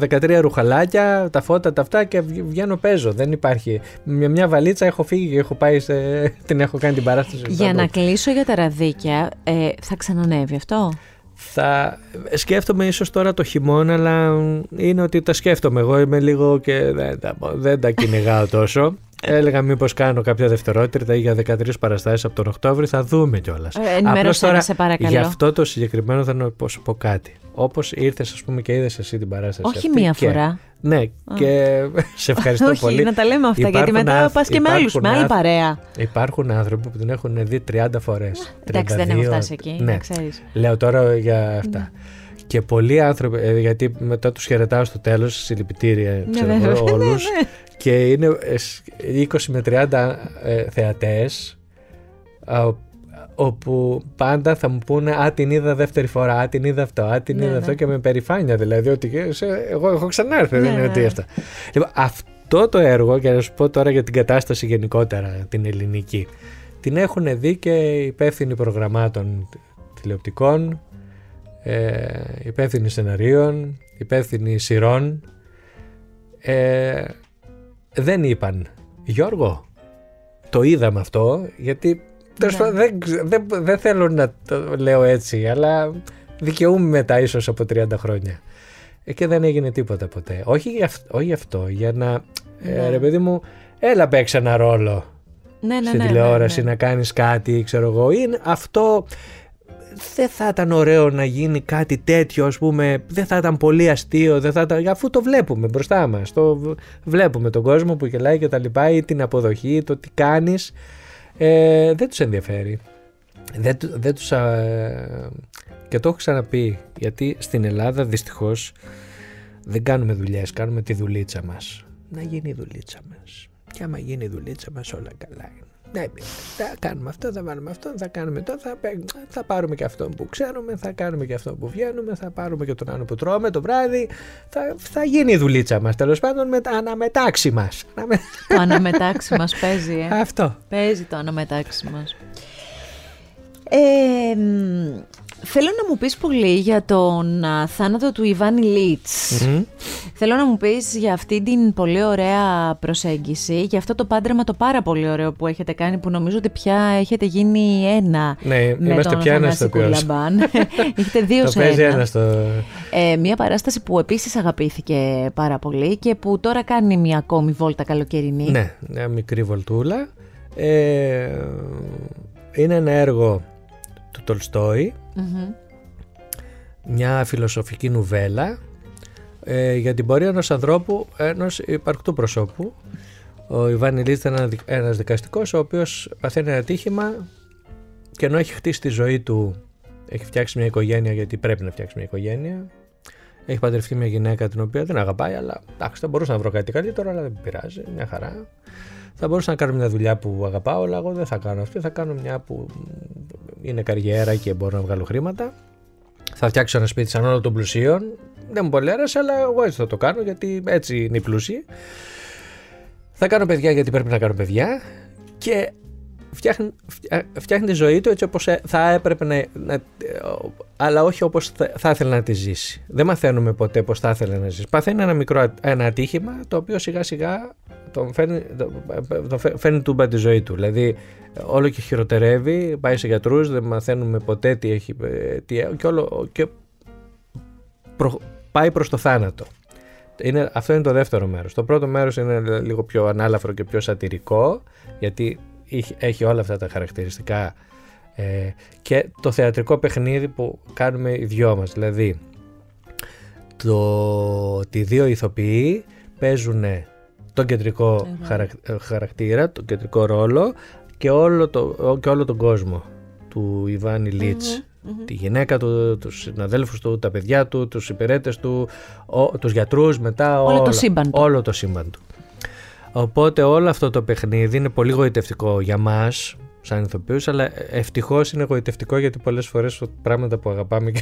13 ρουχαλάκια, τα φώτα τα αυτά και βγαίνω παίζω. Δεν υπάρχει. Με μια βαλίτσα έχω φύγει και έχω πάει σε... την έχω κάνει την παράσταση. Για να κλείσω για τα ραδίκια, ε, θα ξανανεύει αυτό; Θα σκέφτομαι ίσως τώρα το χειμώνα, αλλά είναι ότι τα σκέφτομαι. Εγώ είμαι λίγο και δεν τα, δεν τα κυνηγάω τόσο. Έλεγα μήπως κάνω κάποια δευτερότητα ή για 13 παραστάσεις από τον Οκτώβριο. Θα δούμε κιόλας. Ε, ενημέρωσε σε παρακαλώ. Γι' αυτό το συγκεκριμένο θα να πω, πω κάτι. Όπως ήρθες, ας πούμε, και είδες εσύ την παράσταση. Όχι μία φορά. Ναι, και σε ευχαριστώ Όχι, πολύ. να τα λέμε αυτά, γιατί μετά πας και με άλλους, με άλλη παρέα. Υπάρχουν άνθρωποι που την έχουν δει 30 φορές. Εντάξει, δεν έχω φτάσει εκεί. Ναι. Λέω τώρα για αυτά. Ναι. Και πολλοί άνθρωποι, ε, γιατί μετά τους χαιρετάω στο τέλος, συλληπιτήρια, ναι, ξέρω ναι, όλους. Ναι, και είναι 20 με 30 ε, θεατές όπου πάντα θα μου πούνε «Α, την είδα δεύτερη φορά, α, την είδα αυτό, α, την ναι, είδα ναι. αυτό» και με περηφάνεια δηλαδή ότι εγώ έχω ξανάρθει, ναι, δεν είναι ότι αυτό. Λοιπόν, αυτό το έργο, και να σου πω τώρα για την κατάσταση γενικότερα την ελληνική, την έχουν δει και υπεύθυνοι προγραμμάτων τηλεοπτικών, ε, υπεύθυνοι σεναρίων, υπεύθυνοι σειρών, ε, δεν είπαν Γιώργο το είδαμε αυτό γιατί ναι. δεν, δεν, δεν θέλω να το λέω έτσι αλλά δικαιούμαι μετά ίσως από 30 χρόνια ε, και δεν έγινε τίποτα ποτέ όχι για, όχι αυτό για να ε, ναι. ρε παιδί μου έλα παίξει ένα ρόλο ναι, ναι, στην ναι, τηλεόραση ναι, να κάνεις κάτι ξέρω εγώ είναι αυτό δεν θα ήταν ωραίο να γίνει κάτι τέτοιο, ας πούμε, δεν θα ήταν πολύ αστείο, δεν θα ήταν, αφού το βλέπουμε μπροστά μας, το βλέπουμε τον κόσμο που γελάει και τα λοιπά ή την αποδοχή, το τι κάνεις, ε, δεν τους ενδιαφέρει. Δεν, δεν τους, και το έχω ξαναπεί, γιατί στην Ελλάδα δυστυχώς δεν κάνουμε δουλειές, κάνουμε τη δουλίτσα μας. Να γίνει η δουλίτσα μας. Και άμα γίνει η δουλίτσα μας όλα καλά είναι. Ναι, θα κάνουμε αυτό, θα βάλουμε αυτό, θα κάνουμε το, θα, θα πάρουμε και αυτό που ξέρουμε, θα κάνουμε και αυτό που βγαίνουμε, θα πάρουμε και τον άλλο που τρώμε το βράδυ. Θα, θα γίνει η δουλίτσα μας τέλος πάντων με τα αναμετάξι μας. Το αναμετάξι μας παίζει, ε. Αυτό. Παίζει το αναμετάξι μας. Ε, Θέλω να μου πεις πολύ για τον θάνατο του Ιβάνι Λίτς. Θέλω να μου πεις για αυτή την πολύ ωραία προσέγγιση, για αυτό το πάντρεμα το πάρα πολύ ωραίο που έχετε κάνει, που νομίζω ότι πια έχετε γίνει ένα ναι, με είμαστε τον πια ένας στο έχετε δύο το σε ένα. ένας. Στο... Ε, μια παράσταση που επίσης αγαπήθηκε πάρα πολύ και που τώρα κάνει μια ακόμη βόλτα καλοκαιρινή. Ναι, μια μικρή βολτούλα. Ε, είναι ένα έργο του τολστοη μια φιλοσοφική νουβέλα ε, για την πορεία ενός ανθρώπου, ενός υπαρκτού προσώπου. Ο Ιβάνι Λίτς ήταν ένας δικαστικός ο οποίος παθαίνει ένα τύχημα και ενώ έχει χτίσει τη ζωή του έχει φτιάξει μια οικογένεια γιατί πρέπει να φτιάξει μια οικογένεια. Έχει παντρευτεί μια γυναίκα την οποία δεν αγαπάει αλλά εντάξει θα μπορούσα να βρω κάτι καλύτερο αλλά δεν πειράζει, μια χαρά θα μπορούσα να κάνω μια δουλειά που αγαπάω, αλλά εγώ δεν θα κάνω αυτή. Θα κάνω μια που είναι καριέρα και μπορώ να βγάλω χρήματα. Θα φτιάξω ένα σπίτι σαν όλο των πλουσίων. Δεν μου πολύ άρεσε, αλλά εγώ έτσι θα το κάνω γιατί έτσι είναι οι πλούσιοι. Θα κάνω παιδιά γιατί πρέπει να κάνω παιδιά. Και φτιάχνει, φτιάχνει τη ζωή του έτσι όπως ε, θα έπρεπε να, να αλλά όχι όπως θα, θα ήθελε να τη ζήσει. Δεν μαθαίνουμε ποτέ πώς θα ήθελε να ζήσει. Παθαίνει ένα μικρό ένα ατύχημα το οποίο σιγά σιγά τον φέρνει, τον φέρνει τούμπα τη ζωή του. Δηλαδή όλο και χειροτερεύει, πάει σε γιατρούς, δεν μαθαίνουμε ποτέ τι έχει ε, τι, και, όλο, και προ, πάει προς το θάνατο. Είναι, αυτό είναι το δεύτερο μέρος. Το πρώτο μέρος είναι λίγο πιο ανάλαφρο και πιο σατυρικό γιατί έχει όλα αυτά τα χαρακτηριστικά ε, και το θεατρικό παιχνίδι που κάνουμε οι δυο μας δηλαδή το, ότι δύο ηθοποιοί παίζουν τον κεντρικό χαρακτήρα, τον κεντρικό ρόλο και όλο, το, και όλο τον κόσμο του Ιβάνι Λίτς. τη γυναίκα του, τους συναδέλφους του, τα παιδιά του, τους υπηρέτες του, ο, τους γιατρούς μετά όλο, το σύμπαν όλο το σύμπαν του. Οπότε όλο αυτό το παιχνίδι είναι πολύ γοητευτικό για μας σαν ηθοποιούς αλλά ευτυχώς είναι γοητευτικό γιατί πολλές φορές πράγματα που αγαπάμε και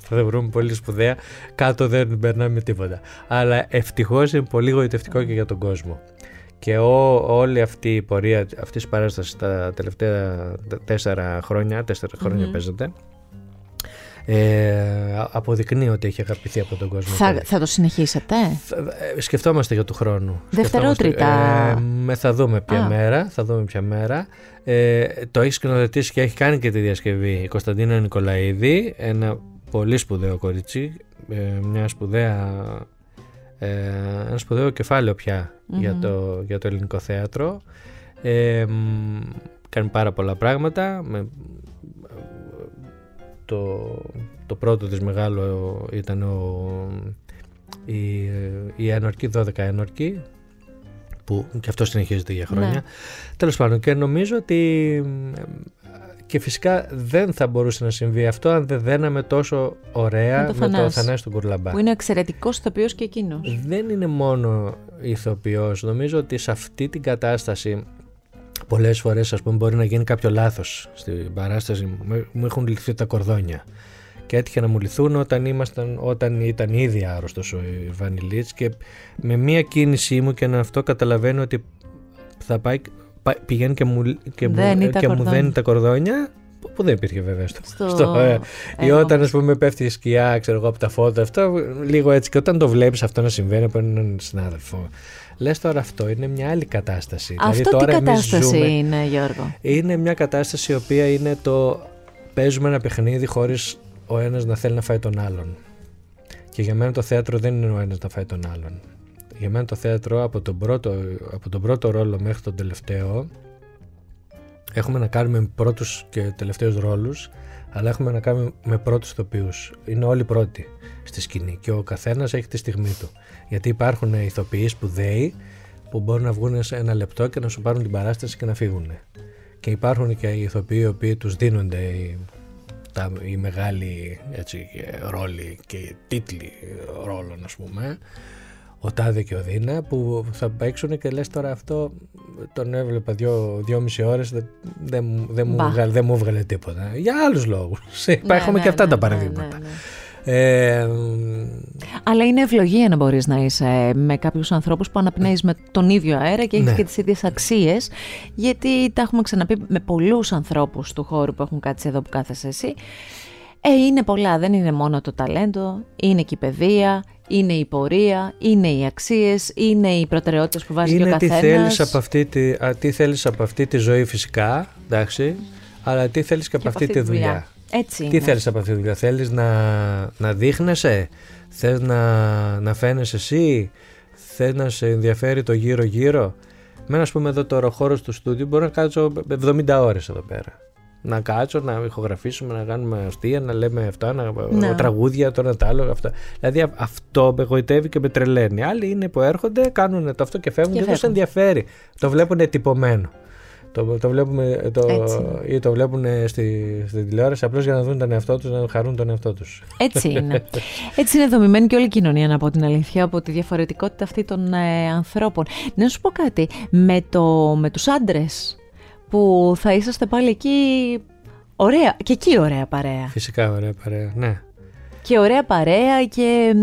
θα τα βρούμε πολύ σπουδαία κάτω δεν περνάμε τίποτα. Αλλά ευτυχώς είναι πολύ γοητευτικό και για τον κόσμο. Και ό, όλη αυτή η πορεία αυτής της παράστασης τα τελευταία τέσσερα χρόνια τέσσερα χρόνια παίζεται ε, αποδεικνύει ότι έχει αγαπηθεί από τον κόσμο. Θα, θα το συνεχίσετε; Ε, σκεφτόμαστε για του χρόνου. Δευτερότριτα. Ε, με, θα δούμε ποια μέρα. Θα δούμε ποια μέρα. Ε, το έχεις σκηνοθετήσει και έχει κάνει και τη διασκευή η Κωνσταντίνα Νικολαίδη, ένα πολύ σπουδαίο κορίτσι, ε, μια σπουδαία, ε, ένα σπουδαίο κεφάλαιο για, το, για το ελληνικό θέατρο. Ε, κάνει πάρα πολλά πράγματα. Με, το, το πρώτο της μεγάλο ήταν ο, η, η Ένορκη, 12 Ένορκη, που και αυτό συνεχίζεται για χρόνια. Ναι. Τέλος πάντων και νομίζω ότι και φυσικά δεν θα μπορούσε να συμβεί αυτό αν δεν δέναμε τόσο ωραία με το, με το Θανάση του Κουρλαμπά. Που είναι εξαιρετικός ηθοποιός και εκείνος. Δεν είναι μόνο ηθοποιός. Νομίζω ότι σε αυτή την κατάσταση πολλές φορές μπορεί να γίνει κάποιο λάθος στην παράσταση. Μου έχουν λυθεί τα κορδόνια. Και έτυχε να μου λυθούν όταν, ήμασταν, όταν ήταν ήδη άρρωστος ο Ιβανιλίτ και με μία κίνησή μου και να αυτό καταλαβαίνω ότι θα πάει πηγαίνει και μου, και μου, και μου δένει τα κορδόνια που δεν υπήρχε βέβαια στο. στο, στο ε, ή όταν ας πούμε πέφτει η σκιά, ξέρω εγώ από τα φώτα, αυτό λίγο έτσι. Και όταν το βλέπεις αυτό να συμβαίνει από έναν συνάδελφο, λες τώρα αυτό είναι μια άλλη κατάσταση. Δηλαδή αυτό δηλαδή, τώρα τι κατάσταση ζούμε, είναι, Γιώργο; Είναι μια κατάσταση η οποία είναι το παίζουμε ένα παιχνίδι χωρίς ο ένας να θέλει να φάει τον άλλον. Και για μένα το θέατρο δεν είναι ο ένας να φάει τον άλλον για μένα το θέατρο από τον πρώτο, από τον πρώτο ρόλο μέχρι τον τελευταίο έχουμε να κάνουμε με πρώτους και τελευταίους ρόλους αλλά έχουμε να κάνουμε με πρώτους ηθοποιούς. Είναι όλοι πρώτοι στη σκηνή και ο καθένας έχει τη στιγμή του. Γιατί υπάρχουν ηθοποιοί σπουδαίοι που μπορούν να βγουν σε ένα λεπτό και να σου πάρουν την παράσταση και να φύγουν. Και υπάρχουν και οι ηθοποιοί οι οποίοι τους δίνονται οι, τα, οι μεγάλοι έτσι, ρόλοι και οι τίτλοι ρόλων ας πούμε ο Τάδε και ο Δίνα που θα παίξουν και λες τώρα αυτό τον έβλεπα δυο, δυόμιση ώρες δεν, δεν, δεν, μου, βγάλε, δεν μου έβγαλε τίποτα. Για άλλους λόγους. Ναι, έχουμε ναι, και αυτά ναι, τα ναι, παραδείγματα. ναι, ε, αλλά είναι ευλογία να μπορείς να είσαι με κάποιους ανθρώπους που αναπνέεις με τον ίδιο αέρα και έχεις και τις ίδιες αξίες γιατί τα έχουμε ξαναπεί με πολλούς ανθρώπους του χώρου που έχουν κάτσει εδώ που κάθεσαι εσύ. Ε, είναι πολλά, δεν είναι μόνο το ταλέντο, είναι και η παιδεία, είναι η πορεία, είναι οι αξίες, είναι οι προτεραιότητες που βάζει είναι και ο καθένας. Τι θέλεις, από αυτή τη, τι θέλεις από αυτή τη ζωή φυσικά, εντάξει, αλλά τι θέλεις και από αυτή, τη δουλειά. Έτσι τι θέλεις από αυτή τη δουλειά, θέλεις να, να δείχνεσαι, θέλεις να, να φαίνεσαι εσύ, θέλεις να σε ενδιαφέρει το γύρω γύρω. Μένα ας πούμε εδώ τώρα ο χώρος του στούντιου μπορεί να κάτσω 70 ώρες εδώ πέρα να κάτσω, να ηχογραφήσουμε, να κάνουμε αστεία, να λέμε αυτά, να, ναι. τραγούδια, το ένα το άλλο. Αυτά. Δηλαδή αυτό με εγωιτεύει και με τρελαίνει. Άλλοι είναι που έρχονται, κάνουν το αυτό και φεύγουν και, και δεν τους ενδιαφέρει. Το βλέπουν τυπωμένο. Το, το βλέπουμε, το, ή το βλέπουν στη, στη τηλεόραση απλώς για να δουν τον εαυτό τους, να χαρούν τον εαυτό τους. Έτσι είναι. Έτσι είναι δομημένη και όλη η κοινωνία, να πω την αλήθεια, από τη διαφορετικότητα αυτή των ε, ανθρώπων. Να σου πω κάτι. Με, το, με τους άντρες που θα είσαστε πάλι εκεί ωραία, και εκεί ωραία παρέα. Φυσικά ωραία παρέα, ναι. Και ωραία παρέα και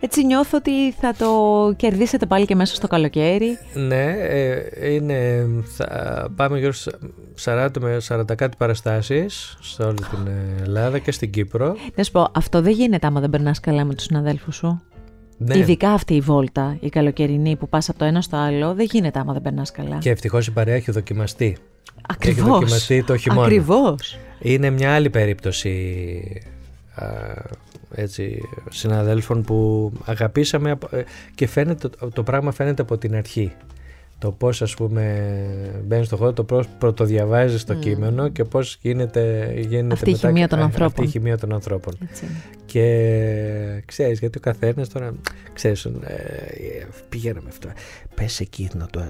έτσι νιώθω ότι θα το κερδίσετε πάλι και μέσα στο καλοκαίρι. Ναι, ε, είναι, θα πάμε γύρω 40 με 40 κάτι παραστάσεις σε όλη την Ελλάδα και στην Κύπρο. Να σου πω, αυτό δεν γίνεται άμα δεν περνάς καλά με τους συναδέλφους σου. Ναι. Ειδικά αυτή η βόλτα, η καλοκαιρινή που πας από το ένα στο άλλο, δεν γίνεται άμα δεν περνάς καλά. Και ευτυχώς η παρέα έχει δοκιμαστεί. Ακριβώς. Έχει δοκιμαστεί το χειμώνα. Ακριβώς. Είναι μια άλλη περίπτωση α, έτσι, συναδέλφων που αγαπήσαμε ε, και φαίνεται, το πράγμα φαίνεται από την αρχή. Το πώς ας πούμε μπαίνεις στο χώρο, το πώς πρωτοδιαβάζεις το mm. κείμενο και πώς γίνεται, γίνεται αυτή, μετά, η χημεία των ανθρώπων. αυτή η χημεία των ανθρώπων. Και ξέρεις γιατί ο καθένας τώρα, ξέρεις, ε, πηγαίναμε αυτό, πες εκείνο το,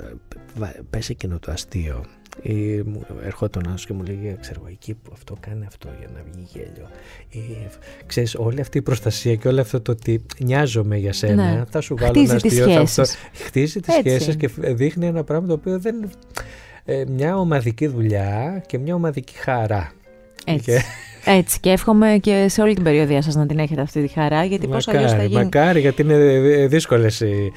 πες εκείνο το αστείο ή ερχόταν ένας και μου λέγει ξέρω εκεί που αυτό κάνει αυτό για να βγει γέλιο ή, ξέρεις όλη αυτή η προστασία και όλο αυτό το ότι νοιάζομαι για σένα ναι. θα σου βάλω χτίζει ένα αστείο αυτό, χτίζει τις σχέσεις και δείχνει ένα πράγμα το οποίο δεν ε, μια ομαδική δουλειά και μια ομαδική χαρά έτσι. Έτσι και εύχομαι και σε όλη την περιοδία σας να την έχετε αυτή τη χαρά γιατί πώς αλλιώς θα γίνει. Μακάρι γιατί είναι δύσκολες οι,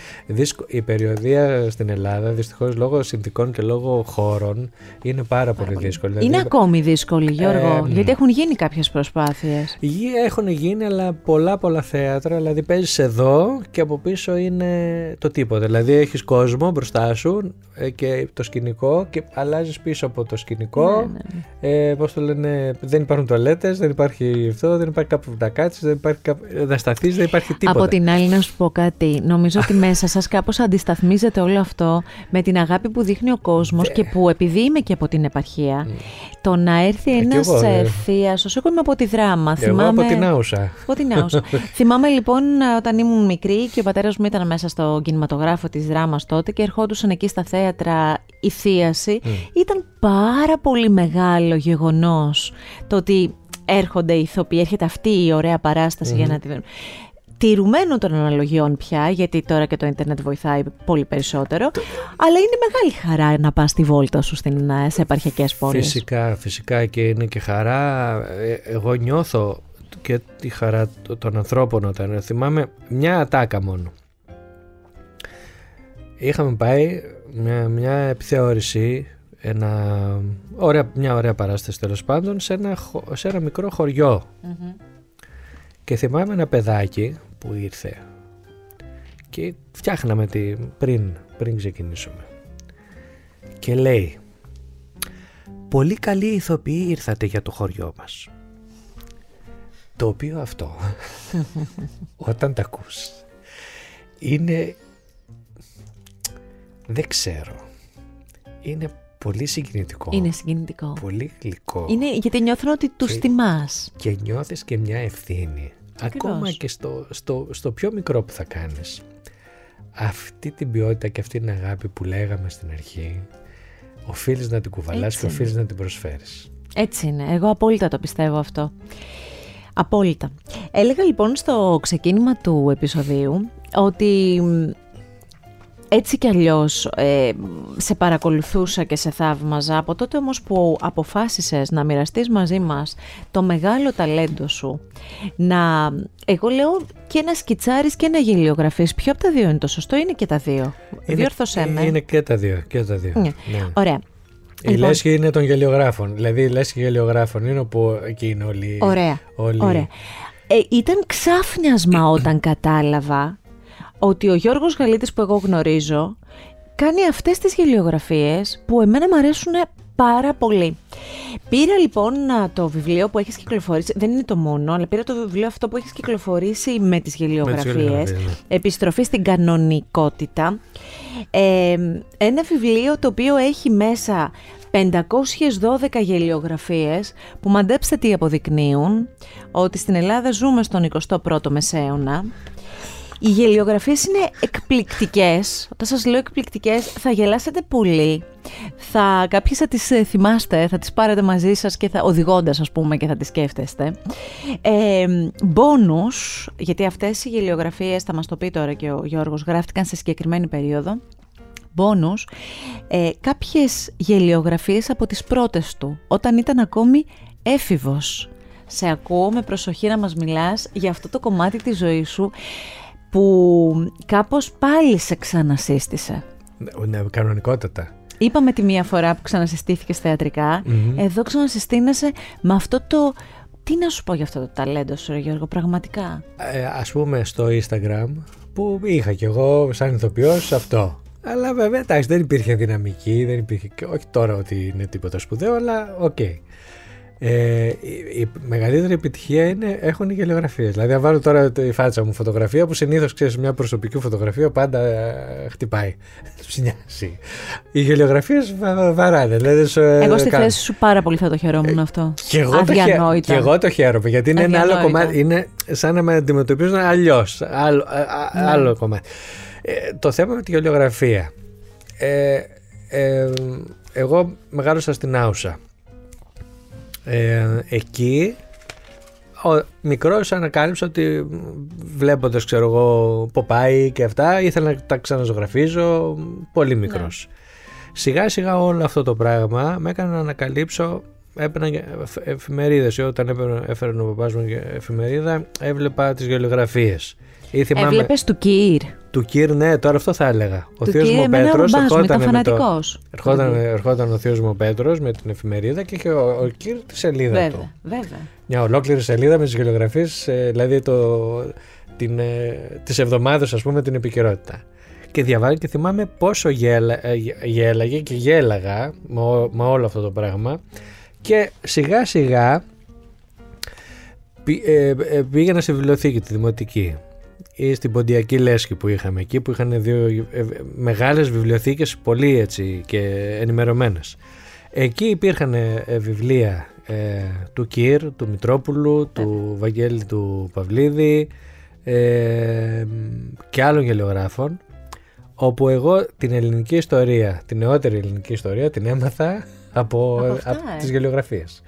η περιοδία στην Ελλάδα δυστυχώς λόγω συνθηκών και λόγω χώρων είναι πάρα, πολύ δύσκολη. Είναι δηλαδή, ακόμη δύσκολη Γιώργο γιατί έχουν γίνει κάποιες προσπάθειες. Έχουν γίνει αλλά πολλά πολλά θέατρα δηλαδή παίζεις εδώ και από πίσω είναι το τίποτα. Δηλαδή έχεις κόσμο μπροστά σου ε, και το σκηνικό και αλλάζεις πίσω από το σκηνικό. Ναι, ναι. ναι. Ε, πώς το λένε, δεν υπάρχουν τουαλέτες, δεν υπάρχει αυτό, δεν υπάρχει κάπου να κάτσεις, δεν υπάρχει κάπου να σταθείς, δεν υπάρχει τίποτα. Από την άλλη να σου πω κάτι, νομίζω ότι μέσα σας κάπως αντισταθμίζεται όλο αυτό με την αγάπη που δείχνει ο κόσμος και που επειδή είμαι και από την επαρχία, το να έρθει ε, ένας θείασος, εγώ είμαι από τη δράμα. Εγώ θυμάμαι... από την Άουσα. Από την Άουσα. θυμάμαι λοιπόν όταν ήμουν μικρή και ο πατέρας μου ήταν μέσα στο κινηματογράφο της δράμας τότε και ερχόντουσαν εκεί στα θέατρα η θείαση. Ήταν πάρα πολύ μεγάλο γεγονός το ότι έρχονται οι ηθοποιοί, έρχεται αυτή η ωραία για να τη δουν. Τηρουμένων των αναλογιών πια, γιατί τώρα και το ίντερνετ βοηθάει πολύ περισσότερο, αλλά είναι μεγάλη χαρά να πας στη βόλτα σου στην, ε, σε επαρχιακές πόλεις. Φυσικά, φυσικά και είναι και χαρά. Ε, εγώ νιώθω και τη χαρά των ανθρώπων όταν θυμάμαι μια ατάκα μόνο. Είχαμε πάει μια, μια επιθεώρηση, ένα, ωραία, μια ωραία παράσταση τέλος πάντων, σε ένα, σε ένα μικρό Και θυμάμαι ένα παιδάκι που ήρθε και φτιάχναμε τη, πριν, πριν ξεκινήσουμε. Και λέει «Πολύ καλή ηθοποιοί ήρθατε για το χωριό μας». Το οποίο αυτό, όταν τα ακούς, είναι δεν ξέρω. Είναι πολύ συγκινητικό. Είναι συγκινητικό. Πολύ γλυκό. Είναι γιατί νιώθουν ότι τους τιμάς. Και νιώθεις και μια ευθύνη. Ακόμα και στο, στο, στο πιο μικρό που θα κάνεις. Αυτή την ποιότητα και αυτή την αγάπη που λέγαμε στην αρχή, οφείλεις να την κουβαλάς και οφείλεις να την προσφέρεις. Έτσι είναι. Εγώ απόλυτα το πιστεύω αυτό. Απόλυτα. Έλεγα λοιπόν στο ξεκίνημα του επεισοδίου ότι έτσι κι αλλιώς ε, σε παρακολουθούσα και σε θαύμαζα από τότε όμως που αποφάσισες να μοιραστείς μαζί μας το μεγάλο ταλέντο σου να, εγώ λέω και να σκιτσάρεις και να γελιογραφείς ποιο από τα δύο είναι το σωστό είναι και τα δύο; Είναι, Διόρθωσέ με Είναι και τα δύο, και τα δύο. Ναι. Ναι. Ωραία η λοιπόν, λέσχη είναι των γελιογράφων. Δηλαδή η λέσχη γελιογράφων είναι όπου εκεί είναι όλοι. Ωραία. όλοι... ωραία. Ε, ήταν ξάφνιασμα όταν κατάλαβα ότι ο Γιώργος Γαλίτης που εγώ γνωρίζω κάνει αυτές τις γελιογραφίες που εμένα μου αρέσουν πάρα πολύ. Πήρα λοιπόν το βιβλίο που έχεις κυκλοφορήσει, δεν είναι το μόνο, αλλά πήρα το βιβλίο αυτό που έχεις κυκλοφορήσει με τις γελιογραφίες, ναι. Επιστροφή στην κανονικότητα. Ε, ένα βιβλίο το οποίο έχει μέσα 512 γελιογραφίες που μαντέψτε τι αποδεικνύουν, ότι στην Ελλάδα ζούμε στον 21ο μεσαίωνα οι γελιογραφίες είναι εκπληκτικές. Όταν σας λέω εκπληκτικές θα γελάσετε πολύ. Θα, κάποιες θα τις ε, θυμάστε, θα τις πάρετε μαζί σας και θα, οδηγώντας ας πούμε και θα τις σκέφτεστε. Ε, bonus, γιατί αυτές οι γελιογραφίες, θα μας το πει τώρα και ο Γιώργος, γράφτηκαν σε συγκεκριμένη περίοδο. Bonus, ε, κάποιες γελιογραφίες από τις πρώτες του, όταν ήταν ακόμη έφηβος. Σε ακούω με προσοχή να μας μιλάς για αυτό το κομμάτι της ζωής σου που κάπως πάλι σε ξανασύστησε. Ναι, κανονικότατα. Είπαμε τη μία φορά που ξανασυστήθηκε θεατρικά, εδώ ξανασυστήνεσαι με αυτό το... Τι να σου πω για αυτό το ταλέντο σου, Γιώργο, πραγματικά; Ε, ας πούμε στο Instagram, που είχα κι εγώ σαν ηθοποιός αυτό. Αλλά βέβαια, εντάξει, δεν υπήρχε δυναμική, δεν υπήρχε... Όχι τώρα ότι είναι τίποτα σπουδαίο, αλλά OK. Okay. Ε, η μεγαλύτερη επιτυχία είναι έχουν οι γελοιογραφίες. Δηλαδή, αν βάλω τώρα τη φάτσα μου φωτογραφία που συνήθως ξέρεις μια προσωπική φωτογραφία πάντα ε, χτυπάει. Του νοιάζει. Οι γελοιογραφίες βαράνε. Δηλαδή, εγώ στη θέση σου πάρα πολύ θα το χαιρόμουν ε, αυτό. Και εγώ, το, χαι... και εγώ το χαίρομαι γιατί είναι ένα άλλο κομμάτι. Είναι σαν να με αντιμετωπίζουν αλλιώς. Άλλο, ναι. άλλο κομμάτι. Ε, το θέμα με τη γελιογραφία. Ε, ε, εγώ μεγάλωσα στην Άουσα. Ε, εκεί ο μικρός ανακάλυψε ότι βλέποντας ξέρω εγώ Ποπάι και αυτά ήθελα να τα ξαναζωγραφίζω πολύ μικρός. Ναι. Σιγά σιγά όλο αυτό το πράγμα με έκανε να ανακαλύψω έπαιρνα εφημερίδες. Όταν έφερε ο παπάς μου εφημερίδα, έβλεπα τις γεωλογραφίες. Έβλεπες του Κύρ. Του Κύρ, ναι, τώρα αυτό θα έλεγα. Ο Θείος μου Πέτρος ερχόταν, με το, ερχόταν, ερχόταν ο Θείος μου Πέτρος με την εφημερίδα και είχε ο, ο Κύρ τη σελίδα βέβαια, του. Βέβαια. Μια ολόκληρη σελίδα με τις γεωγραφίε, ε, δηλαδή το, την, ε, τις εβδομάδες ας πούμε την επικαιρότητα και διαβάζει και θυμάμαι πόσο γέλα, ε, γέλαγε και γέλαγα με, με όλο αυτό το πράγμα και σιγά σιγά ε, ε, πήγαινα σε βιβλιοθήκη τη δημοτική ή στην Ποντιακή Λέσχη που είχαμε εκεί που είχαν δύο μεγάλες βιβλιοθήκες πολύ έτσι και ενημερωμένες. Εκεί υπήρχαν βιβλία του Κύρ, του Μητρόπουλου, του Βαγγέλη του Παυλίδη και άλλων γελιογράφων όπου εγώ την ελληνική ιστορία, την νεότερη ελληνική ιστορία την έμαθα από, από, από ε. τις γελιογραφίες.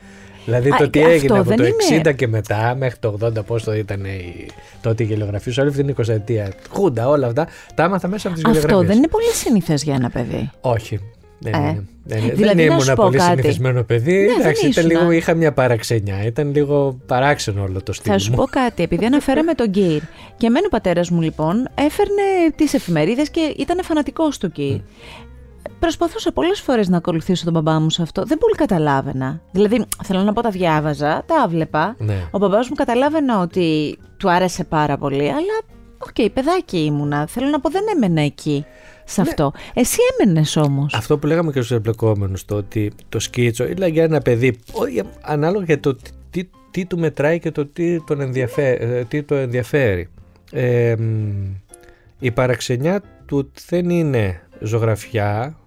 Δηλαδή το τι έγινε από το 60 και μετά μέχρι το 80 πόσο ήταν η, τότε η γελιογραφία σε όλη αυτή την 20 ετία. Χούντα όλα αυτά τα έμαθα μέσα από τις γελιογραφίες. Αυτό δεν είναι πολύ συνήθες για ένα παιδί. Όχι. Δεν, ε. είναι, δεν, δηλαδή, δεν ήμουν πολύ κάτι. συνηθισμένο παιδί. Ναι, Εντάξει, ήταν λίγο, είχα μια παραξενιά. Ήταν λίγο παράξενο όλο το στυλ. Θα σου πω κάτι, επειδή αναφέραμε τον Κύρ. Και εμένα ο πατέρας μου λοιπόν έφερνε τις εφημερίδες και ήταν φανατικός του Κύρ. Mm. Προσπαθούσα πολλές φορές να ακολουθήσω τον μπαμπά μου σε αυτό. Δεν πολύ καταλάβαινα. Δηλαδή, θέλω να πω, τα διάβαζα, τα έβλεπα. Ναι. Ο μπαμπάς μου καταλάβαινα ότι του άρεσε πάρα πολύ, αλλά OK, okay, παιδάκι ήμουνα. Θέλω να πω, δεν έμενα εκεί σε ναι. αυτό. Εσύ έμενες όμως. Αυτό που λέγαμε και στους εμπλεκόμενους, το ότι το σκίτσο είναι για ένα παιδί, ανάλογα για το τι, τι, του μετράει και το τι, τον ενδιαφέρει, ε, τι το ενδιαφέρει. Ε, η παραξενιά του δεν είναι ζωγραφιά, ε,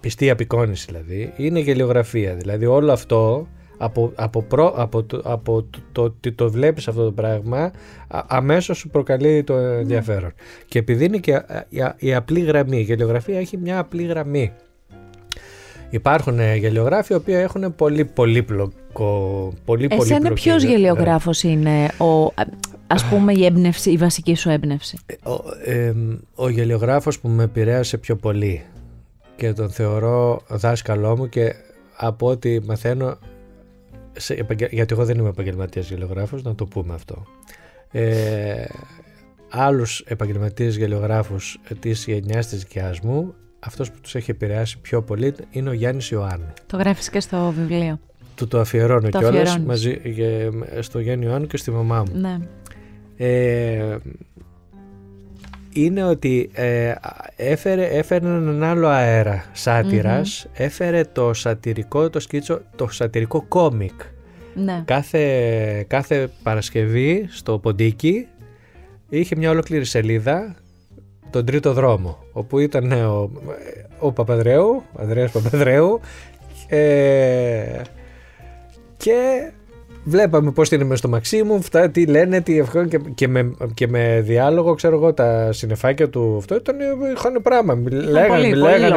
πιστή απεικόνηση δηλαδή, είναι γελιογραφία. Δηλαδή όλο αυτό από, από, προ, από, το, από το ότι το, βλέπεις αυτό το πράγμα α, αμέσως σου προκαλεί το ναι. ενδιαφέρον. Και επειδή είναι και η, απλή γραμμή, η γελιογραφία έχει μια απλή γραμμή. Υπάρχουν ε, γελιογράφοι οι οποίοι έχουν πολύ πολύπλοκο πολύ Εσένα ποιος γελιογράφος είναι ο, ας πούμε η, έμπνευση, η βασική σου έμπνευση; Ε, ο, ε, ο γελιογράφος που με επηρέασε πιο πολύ και τον θεωρώ δάσκαλό μου και από ό,τι μαθαίνω σε, γιατί εγώ δεν είμαι επαγγελματίας γελιογράφος, να το πούμε αυτό. Ε, άλλους επαγγελματίες γελιογράφους της γενιάς της δικιάς μου, αυτός που τους έχει επηρεάσει πιο πολύ είναι ο Γιάννης Ιωάννου. Το γράφεις και στο βιβλίο. Του το αφιερώνω το κιόλας μαζί στο Γιάννη Ιωάννου και στη μαμά μου. Ναι. Ε, είναι ότι ε, έφερε, έφερε έναν άλλο αέρα έφερε το σατυρικό, το σκίτσο, το σατυρικό κόμικ. Ναι. Κάθε, κάθε Παρασκευή στο Ποντίκι είχε μια ολόκληρη σελίδα τον τρίτο δρόμο όπου ήταν ο, ο Παπαδρέου, ο Ανδρέας Παπαδρέου ε, και βλέπαμε πώς είναι μέσα στο Μαξίμου, αυτά, τι λένε, τι ευχόν και, και, με, και με διάλογο, ξέρω εγώ, τα συνεφάκια του αυτό ήταν, είχαν πράγμα. Λέγανε, λέγανε,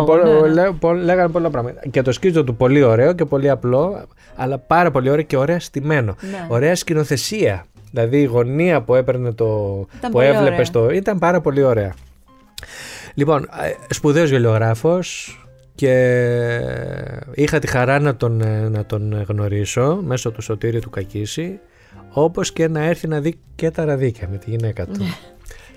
ναι. λέγανε πολλά πράγματα. Και το σκίτζο του πολύ ωραίο και πολύ απλό, αλλά πάρα πολύ ωραίο και ωραία στημένο. Ναι. Ωραία σκηνοθεσία. Δηλαδή η γωνία που έπαιρνε το. που έβλεπες το. ήταν πάρα πολύ ωραία. Λοιπόν, ε, σπουδαίος γελιογράφος, και είχα τη χαρά να τον, ε, να τον γνωρίσω μέσω του Σωτήριου του Κακίση όπως και να έρθει να δει και τα ραδίκια με τη γυναίκα του. Ναι.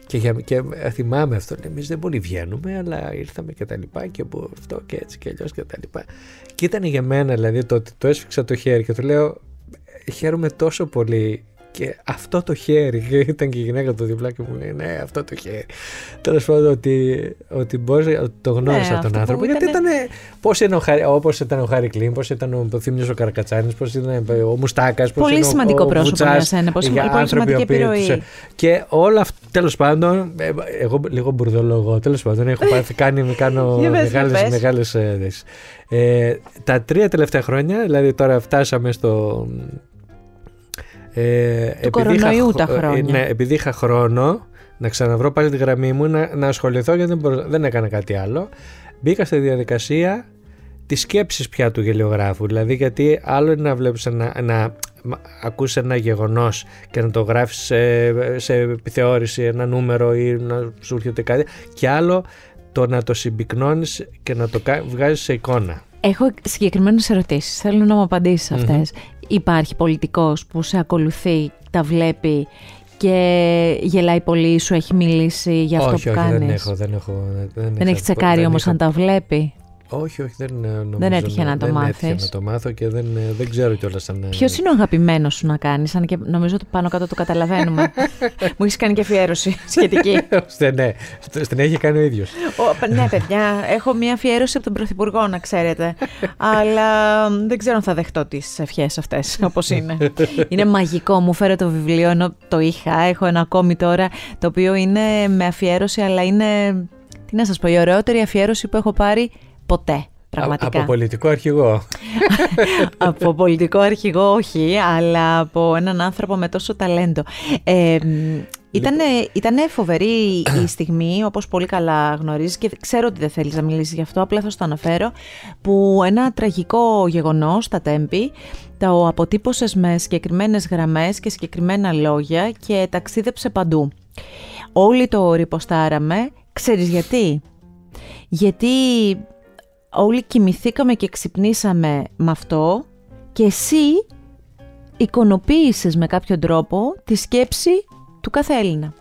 και, για, και θυμάμαι αυτό, εμείς δεν πολύ βγαίνουμε, αλλά ήρθαμε και τα λοιπά και από αυτό και έτσι και αλλιώς και τα λοιπά. Και ήταν για μένα δηλαδή το ότι το έσφιξα το χέρι και του λέω χαίρομαι τόσο πολύ και αυτό το χέρι, και ήταν και η γυναίκα του διπλά και μου λέει ναι αυτό το χέρι. Τέλος πάντων ότι, ότι, μπορείς, ότι το γνώρισα ναι, τον άνθρωπο. Γιατί ήταν, πώς είναι ο, όπως ήταν ο Χάρη Κλίν, πώς ήταν ο Θήμιος ο Καρακατσάνης, πώς ήταν ο Μουστάκας, πώς Πολύ είναι σημαντικό ο, ο πρόσωπο για σένα, πώς είναι πολύ σημαντική επιρροή. Και όλα αυτά, τέλος πάντων, ε, εγώ λίγο μπουρδολογώ, τέλος πάντων έχω πάθει, κάνει, κάνω μεγάλες, μεγάλες ε, ε, τα τρία τελευταία χρόνια, δηλαδή τώρα φτάσαμε στο ε, του κορονοϊού τα ε, χρόνια. Ναι, επειδή είχα χρόνο να ξαναβρω πάλι τη γραμμή μου, να, να ασχοληθώ γιατί δεν, δεν έκανα κάτι άλλο. Μπήκα στη διαδικασία της σκέψης πια του γελιογράφου. Δηλαδή, γιατί άλλο είναι να βλέπεις να, να ακούσει ένα γεγονός και να το γράφεις σε, σε επιθεώρηση, ένα νούμερο ή να σου έρχεται κάτι, και άλλο το να το συμπυκνώνεις και να το βγάζεις σε εικόνα. Έχω συγκεκριμένες ερωτήσεις. Θέλω να μου απαντήσεις αυτές. Υπάρχει πολιτικός που σε ακολουθεί, τα βλέπει και γελάει πολύ, σου έχει μιλήσει για αυτό όχι, που όχι, κάνεις. δεν έχω, δεν έχω. Δεν, δεν έχεις τσεκάρει όμως αν τα βλέπει; Όχι, όχι, δεν νομίζω. Δεν έτυχε να το μάθει. Δεν έτυχε να το μάθω και δεν, δεν ξέρω κιόλας αν. Ποιος είναι ο αγαπημένος σου να κάνεις, αν και νομίζω ότι πάνω κάτω το καταλαβαίνουμε. Μου έχεις κάνει και αφιέρωση σχετική. ναι, στην έχει κάνει ο ίδιος. ναι, παιδιά, έχω μία αφιέρωση από τον Πρωθυπουργό, να ξέρετε. Αλλά δεν ξέρω αν θα δεχτώ τις ευχές αυτές, όπως είναι. είναι μαγικό. Μου φέρε το βιβλίο ενώ το είχα. Έχω ένα ακόμη τώρα, το οποίο είναι με αφιέρωση, αλλά είναι. Τι να σας πω, η ωραιότερη αφιέρωση που έχω πάρει ποτέ. Πραγματικά. Από πολιτικό αρχηγό. από πολιτικό αρχηγό όχι, αλλά από έναν άνθρωπο με τόσο ταλέντο. Ε, ήταν, ήτανε φοβερή η στιγμή, όπως πολύ καλά γνωρίζεις και ξέρω ότι δεν θέλεις να μιλήσεις γι' αυτό, απλά θα το αναφέρω, που ένα τραγικό γεγονός στα τέμπη το αποτύπωσες με συγκεκριμένες γραμμές και συγκεκριμένα λόγια και ταξίδεψε παντού. Όλοι το ριποστάραμε, ξέρεις γιατί; Γιατί όλοι κοιμηθήκαμε και ξυπνήσαμε με αυτό και εσύ εικονοποίησες με κάποιο τρόπο τη σκέψη του κάθε Έλληνα.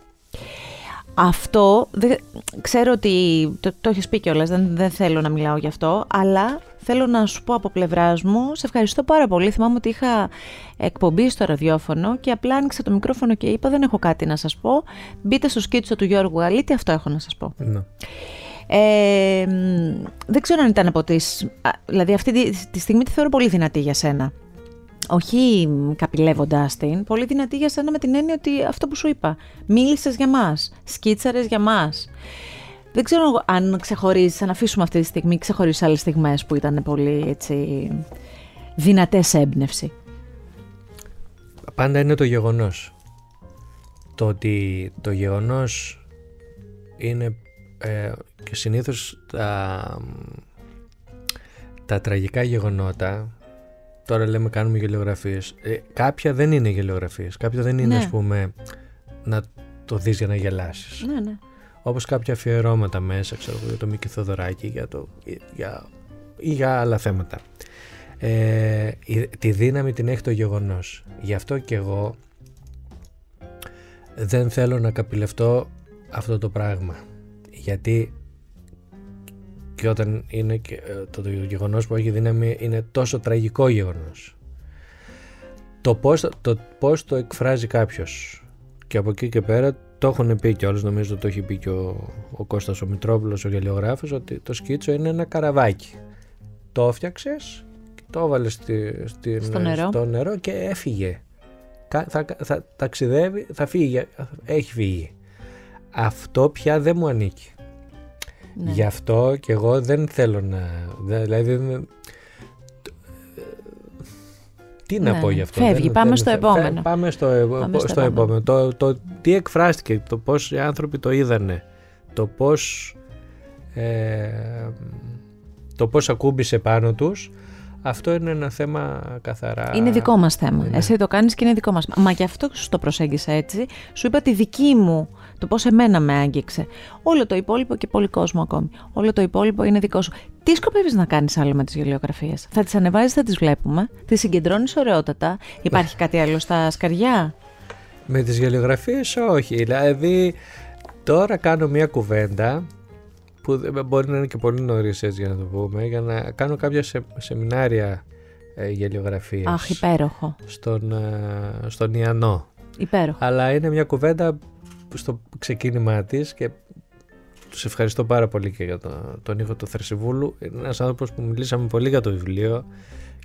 Αυτό, δεν, ξέρω ότι το, το έχεις πει κιόλας, δεν, δεν θέλω να μιλάω γι' αυτό, αλλά θέλω να σου πω από πλευράς μου, σε ευχαριστώ πάρα πολύ. Θυμάμαι ότι είχα εκπομπή στο ραδιόφωνο και απλά άνοιξα το μικρόφωνο και είπα δεν έχω κάτι να σας πω. Μπείτε στο σκίτσο του Γιώργου Αλίτη, αυτό έχω να σας πω. Ναι. Ε, δεν ξέρω αν ήταν από τις... Δηλαδή αυτή τη, τη στιγμή τη θεωρώ πολύ δυνατή για σένα. Όχι καπηλεύοντάς την, πολύ δυνατή για σένα με την έννοια ότι αυτό που σου είπα. Μίλησες για μας, σκίτσαρες για μας. Δεν ξέρω αν ξεχωρίζεις, αν αφήσουμε αυτή τη στιγμή, ξεχωρίζεις άλλες στιγμές που ήταν πολύ έτσι δυνατές έμπνευση. Πάντα είναι το γεγονός. Το ότι το γεγονός είναι ε, και συνήθως τα, τα τραγικά γεγονότα τώρα λέμε κάνουμε γελιογραφίες ε, κάποια δεν είναι γελιογραφίες κάποια δεν είναι ναι. ας πούμε να το δεις για να γελάσεις ναι, ναι. όπως κάποια αφιερώματα μέσα ξέρω, για το Μίκη Θοδωράκη για το, για, ή για άλλα θέματα ε, τη δύναμη την έχει το γεγονός γι' αυτό και εγώ δεν θέλω να καπηλευτώ αυτό το πράγμα γιατί και όταν είναι και, ε, το, το γεγονός που έχει δύναμη είναι τόσο τραγικό γεγονός. Το πώς το, πώς το εκφράζει κάποιος. Και από εκεί και πέρα το έχουν πει και όλους νομίζω το έχει πει και ο, ο Κώστας ο Μητρόπουλος ο γελιογράφος ότι το σκίτσο είναι ένα καραβάκι. Το έφτιαξες το έβαλες στη, στο, νερό. στο νερό και έφυγε. Θα, θα, θα ταξιδεύει θα φύγει έχει φύγει. Αυτό πια δεν μου ανήκει. Ναι. Γι' αυτό και εγώ δεν θέλω να... Δηλαδή... Τι να ναι, πω γι' αυτό. Φεύγει, πάμε στο επόμενο. Πάμε στο, στο, επόμενο. Το, το, τι εκφράστηκε, το πώς οι άνθρωποι το είδανε, το πώς, ε, το πώς ακούμπησε πάνω τους, αυτό είναι ένα θέμα καθαρά. Είναι δικό μας θέμα. Ναι. Εσύ το κάνεις και είναι δικό μας. Μα γι' αυτό σου το προσέγγισα έτσι. Σου είπα τη δική μου, το πώς εμένα με άγγιξε. Όλο το υπόλοιπο και πολύ κόσμο ακόμη. Όλο το υπόλοιπο είναι δικό σου. Τι σκοπεύεις να κάνεις άλλο με τις γελιογραφίες; Θα τις ανεβάζεις, θα τις βλέπουμε. Τις συγκεντρώνεις ωραιότατα. Υπάρχει κάτι άλλο στα σκαριά; Με τις γελιογραφίες, όχι. Δηλαδή, τώρα κάνω μια κουβέντα που μπορεί να είναι και πολύ νωρίς έτσι για να το πούμε, για να κάνω κάποια σε, σεμινάρια ε, γελιογραφίας. Αχ, υπέροχο. Στον, ε, στον Ιαννό. Υπέροχο. Αλλά είναι μια κουβέντα στο ξεκίνημά της και τους ευχαριστώ πάρα πολύ και για το, τον ήχο του Θερσιβούλου. Είναι ένας άνθρωπος που μιλήσαμε πολύ για το βιβλίο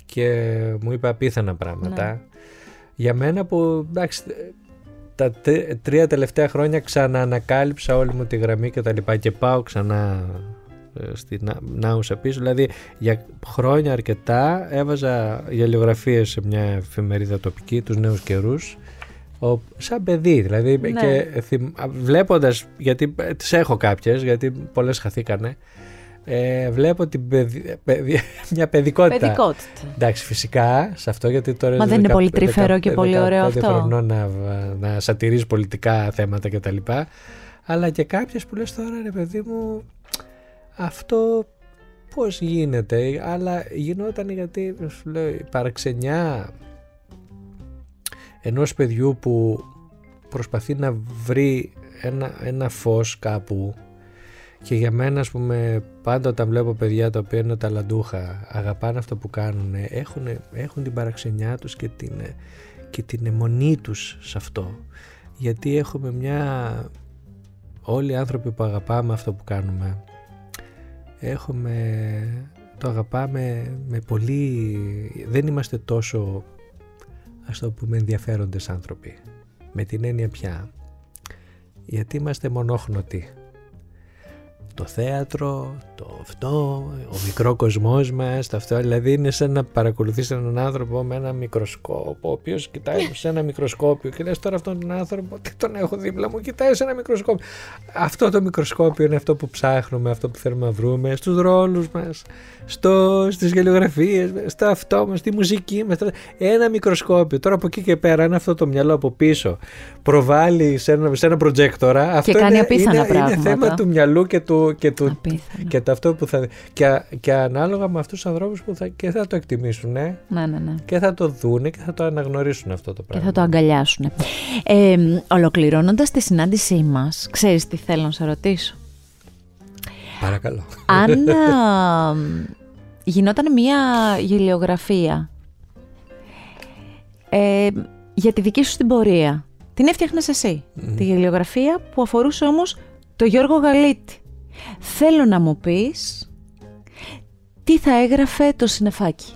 και μου είπε απίθανα πράγματα. Ναι. Για μένα που εντάξει, τα τρία τελευταία χρόνια ξαναανακάλυψα όλη μου τη γραμμή και τα λοιπά και πάω ξανά ε, στη Νάουσα πίσω δηλαδή για χρόνια αρκετά έβαζα γελιογραφίες σε μια εφημερίδα τοπική τους νέους καιρούς ο, σαν παιδί δηλαδή ναι. και βλέποντας γιατί ε, τις έχω κάποιες γιατί πολλές χαθήκανε ε, βλέπω την μια παιδικότητα. Παιδικότητα. Εντάξει, φυσικά σε αυτό γιατί τώρα. Μα δεν είναι πολύ τρυφερό και πολύ ωραίο αυτό. χρονών να, να σατυρίζει πολιτικά θέματα κτλ. Αλλά και κάποιες που λες τώρα, ρε παιδί μου, αυτό πώς γίνεται, αλλά γινόταν γιατί σου λέω, η παραξενιά ενός παιδιού που προσπαθεί να βρει ένα, ένα φως κάπου και για μένα ας πούμε πάντα όταν βλέπω παιδιά τα οποία είναι ταλαντούχα αγαπάνε αυτό που κάνουν έχουν, έχουν την παραξενιά τους και την, και την αιμονή τους σε αυτό. Γιατί έχουμε μια όλοι οι άνθρωποι που αγαπάμε αυτό που κάνουμε έχουμε το αγαπάμε με πολύ δεν είμαστε τόσο ας το πούμε ενδιαφέροντες άνθρωποι. Με την έννοια πια γιατί είμαστε μονόχνοτοι; Το θέατρο, το αυτό, ο μικρό κοσμός μας, το αυτό, δηλαδή είναι σαν να παρακολουθείς έναν άνθρωπο με ένα μικροσκόπο, ο οποίος κοιτάει σε ένα μικροσκόπιο και λες τώρα αυτόν τον άνθρωπο, τι τον έχω δίπλα μου, κοιτάει σε ένα μικροσκόπιο. Αυτό το μικροσκόπιο είναι αυτό που ψάχνουμε, αυτό που θέλουμε να βρούμε, στους ρόλους μας, στο, στις γελιογραφίες, στα αυτό μας, στη μουσική μας, ένα μικροσκόπιο. Τώρα από εκεί και πέρα, αν αυτό το μυαλό από πίσω προβάλλει σε ένα, σε ένα προτζέκτορα, αυτό κάνει είναι, απίθανα είναι, είναι θέμα του μυαλού και του, και, του, Απίθανο. και, το αυτό που θα, και, και ανάλογα με αυτούς τους ανθρώπους που θα, και θα το εκτιμήσουν ε, Ναι, ναι, ναι. και θα το δούνε και θα το αναγνωρίσουν αυτό το Και πράγμα. θα το αγκαλιάσουν. Ε, ολοκληρώνοντας τη συνάντησή μας, ξέρεις τι θέλω να σε ρωτήσω; Παρακαλώ. Αν α, γινόταν μια γελιογραφία ε, για τη δική σου την πορεία, την έφτιαχνες εσύ. Τη γελιογραφία που αφορούσε όμως το Γιώργο Γαλίτη. Θέλω να μου πεις τι θα έγραφε το συνεφάκι;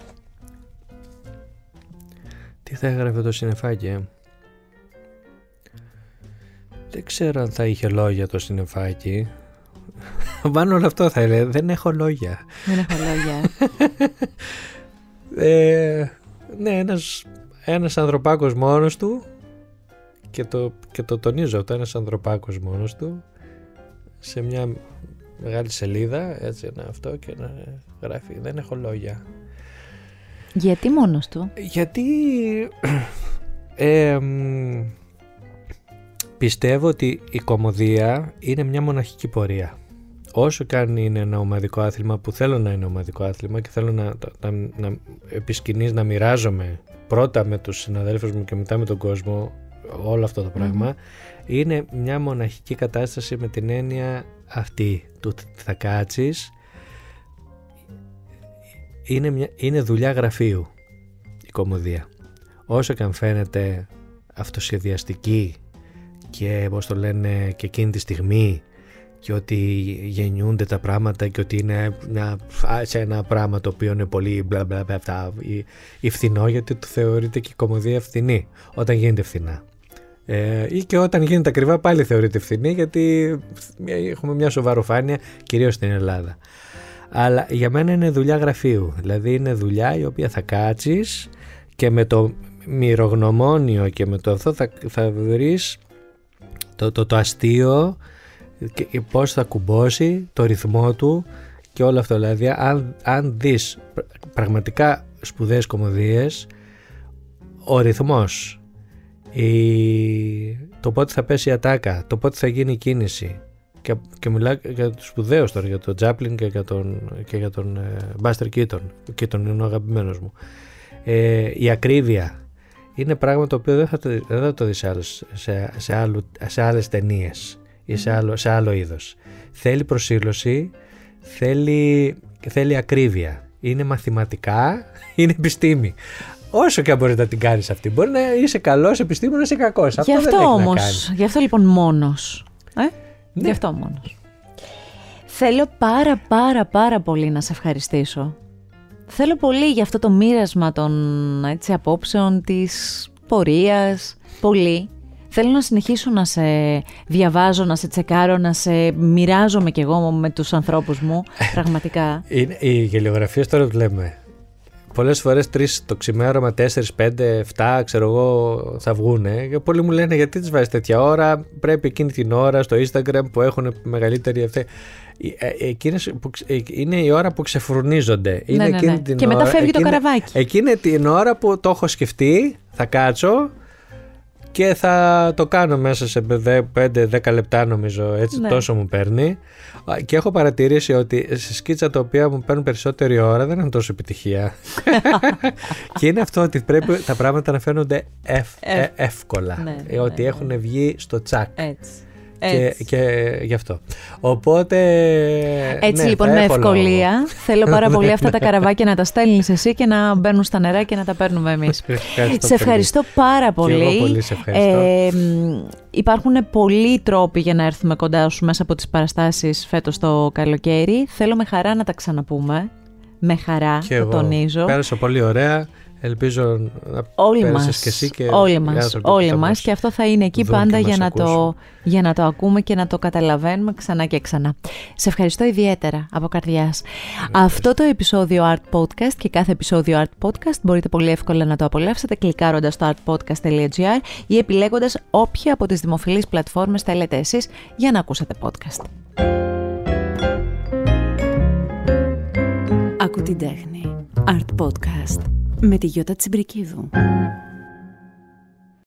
Τι θα έγραφε το συννεφάκι, ε; Δεν ξέρω αν θα είχε λόγια το συννεφάκι. Πάνω όλο αυτό θα έλεγε. Δεν έχω λόγια. Δεν έχω λόγια. Ε, ναι, ένας, ένας ανθρωπάκος μόνος του και το, και το τονίζω αυτό, ένας ανθρωπάκος μόνος του σε μια μεγάλη σελίδα, έτσι ένα αυτό και να γράφει δεν έχω λόγια. Γιατί μόνος του; Γιατί ε, μ, πιστεύω ότι η κομμωδία είναι μια μοναχική πορεία. Όσο και αν είναι ένα ομαδικό άθλημα που θέλω να είναι ομαδικό άθλημα και θέλω να, να, να επί σκηνής να μοιράζομαι πρώτα με τους συναδέλφους μου και μετά με τον κόσμο όλο αυτό το πράγμα είναι μια μοναχική κατάσταση με την έννοια αυτή του ότι θα κάτσεις είναι, μια, είναι δουλειά γραφείου η κομμωδία. Όσο και αν φαίνεται αυτοσχεδιαστική και πώς το λένε και εκείνη τη στιγμή και ότι γεννιούνται τα πράγματα και ότι είναι μια, σε ένα πράγμα το οποίο είναι πολύ μπλα μπλα μπλα αυτά ή, ή φθηνό γιατί το θεωρείται και η κομμωδία φθηνή όταν γίνεται φθηνά. Ε, ή και όταν γίνεται ακριβά πάλι θεωρείται φθηνή γιατί έχουμε μια σοβαροφάνεια κυρίως στην Ελλάδα. Αλλά για μένα είναι δουλειά γραφείου. Δηλαδή είναι δουλειά η οποία θα κάτσεις και με το μυρογνωμόνιο και με το αυτό θα, θα βρεις το, το, το αστείο και και πώς θα κουμπώσει το ρυθμό του και όλο αυτό. Δηλαδή αν, αν δεις πραγματικά σπουδαίες κομμωδίες ο ρυθμός η... το πότε θα πέσει η ατάκα, το πότε θα γίνει η κίνηση και, και μιλάω για τους σπουδαίους τώρα, για τον Τζάπλιν και για τον, και για τον Μπάστερ Κίτον. Κίτον είναι ο αγαπημένος μου. Ε, η ακρίβεια είναι πράγμα το οποίο δεν θα το, δεν θα το δεις σε, άλλους, σε, σε, άλλου, σε άλλες ταινίες ή σε άλλο, σε άλλο είδος. Θέλει προσήλωση, θέλει, θέλει ακρίβεια. Είναι μαθηματικά, είναι επιστήμη. Όσο και αν μπορεί να την κάνεις αυτή. Μπορεί να είσαι καλός επιστήμονας ή κακός. Αυτό, Γι' αυτό δεν έχει να όμω, κάνεις. γι' αυτό λοιπόν μόνος. Ε; Ναι. Γι' αυτό μόνος. Θέλω πάρα πάρα πάρα πολύ να σε ευχαριστήσω. Θέλω πολύ για αυτό το μοίρασμα των έτσι, απόψεων της πορείας. Πολύ. Θέλω να συνεχίσω να σε διαβάζω, να σε τσεκάρω, να σε μοιράζομαι κι εγώ με τους ανθρώπους μου, πραγματικά. Είναι, οι γελιογραφίες τώρα που λέμε. Πολλές φορές τρεις το ξημέρωμα, 4, 5, 7, ξέρω εγώ, θα βγούνε. Και πολλοί μου λένε γιατί τις βάζεις τέτοια ώρα; Πρέπει εκείνη την ώρα στο Instagram που έχουν μεγαλύτερη αυτή. Ε, ε, Εκείνες που, ξε- ε, είναι η ώρα που ξεφρονίζονται. Είναι ναι, ναι, εκείνη ναι. την Και μετά ώρα- φεύγει το εκείνη- καραβάκι. Εκείνη την ώρα που το έχω σκεφτεί, θα κάτσω και θα το κάνω μέσα σε 5-10 λεπτά νομίζω έτσι Ναι. τόσο μου παίρνει. Α, και έχω παρατηρήσει ότι σε σκίτσα τα οποία μου παίρνουν περισσότερη ώρα δεν είναι τόσο επιτυχία. Και είναι αυτό ότι πρέπει τα πράγματα να φαίνονται ευ- Ευ- ε, εύκολα. Ναι, Ε, ναι, ότι ναι, έχουν βγει στο τσακ. Έτσι. Και, Έτσι. και γι' αυτό οπότε Έτσι ναι, λοιπόν θα με έχω λόγο. ευκολία θέλω πάρα πολύ Ναι, αυτά τα ναι. καραβάκια να τα στέλνεις εσύ και να μπαίνουν στα νερά και να τα παίρνουμε εμείς. Ευχαριστώ σε πολύ. ευχαριστώ πάρα πολύ. εγώ πολύ σε ευχαριστώ. Ε, μ, υπάρχουν πολλοί τρόποι για να έρθουμε κοντά σου μέσα από τις παραστάσεις φέτος το καλοκαίρι. Θέλω με χαρά να τα ξαναπούμε. Με χαρά, και το εγώ τονίζω. πέρασα πολύ ωραία ελπίζω να Όλοι πέρασες μας, και εσύ και όλοι οι μας, άνθρωποι που όλοι θα μας μας και αυτό θα είναι εκεί δουν πάντα και για μας να, το, ακούσουν. για να το ακούμε και να το καταλαβαίνουμε ξανά και ξανά. Σε ευχαριστώ ιδιαίτερα από καρδιάς. Αυτό το επεισόδιο Art Podcast και κάθε επεισόδιο Art Podcast μπορείτε πολύ εύκολα να το απολαύσετε κλικάροντας στο artpodcast.gr ή επιλέγοντας όποια από τις δημοφιλείς πλατφόρμες θέλετε εσείς για να ακούσετε podcast. Ακού την τέχνη. Art Podcast με τη Γιώτα Τσιμπρικίδου.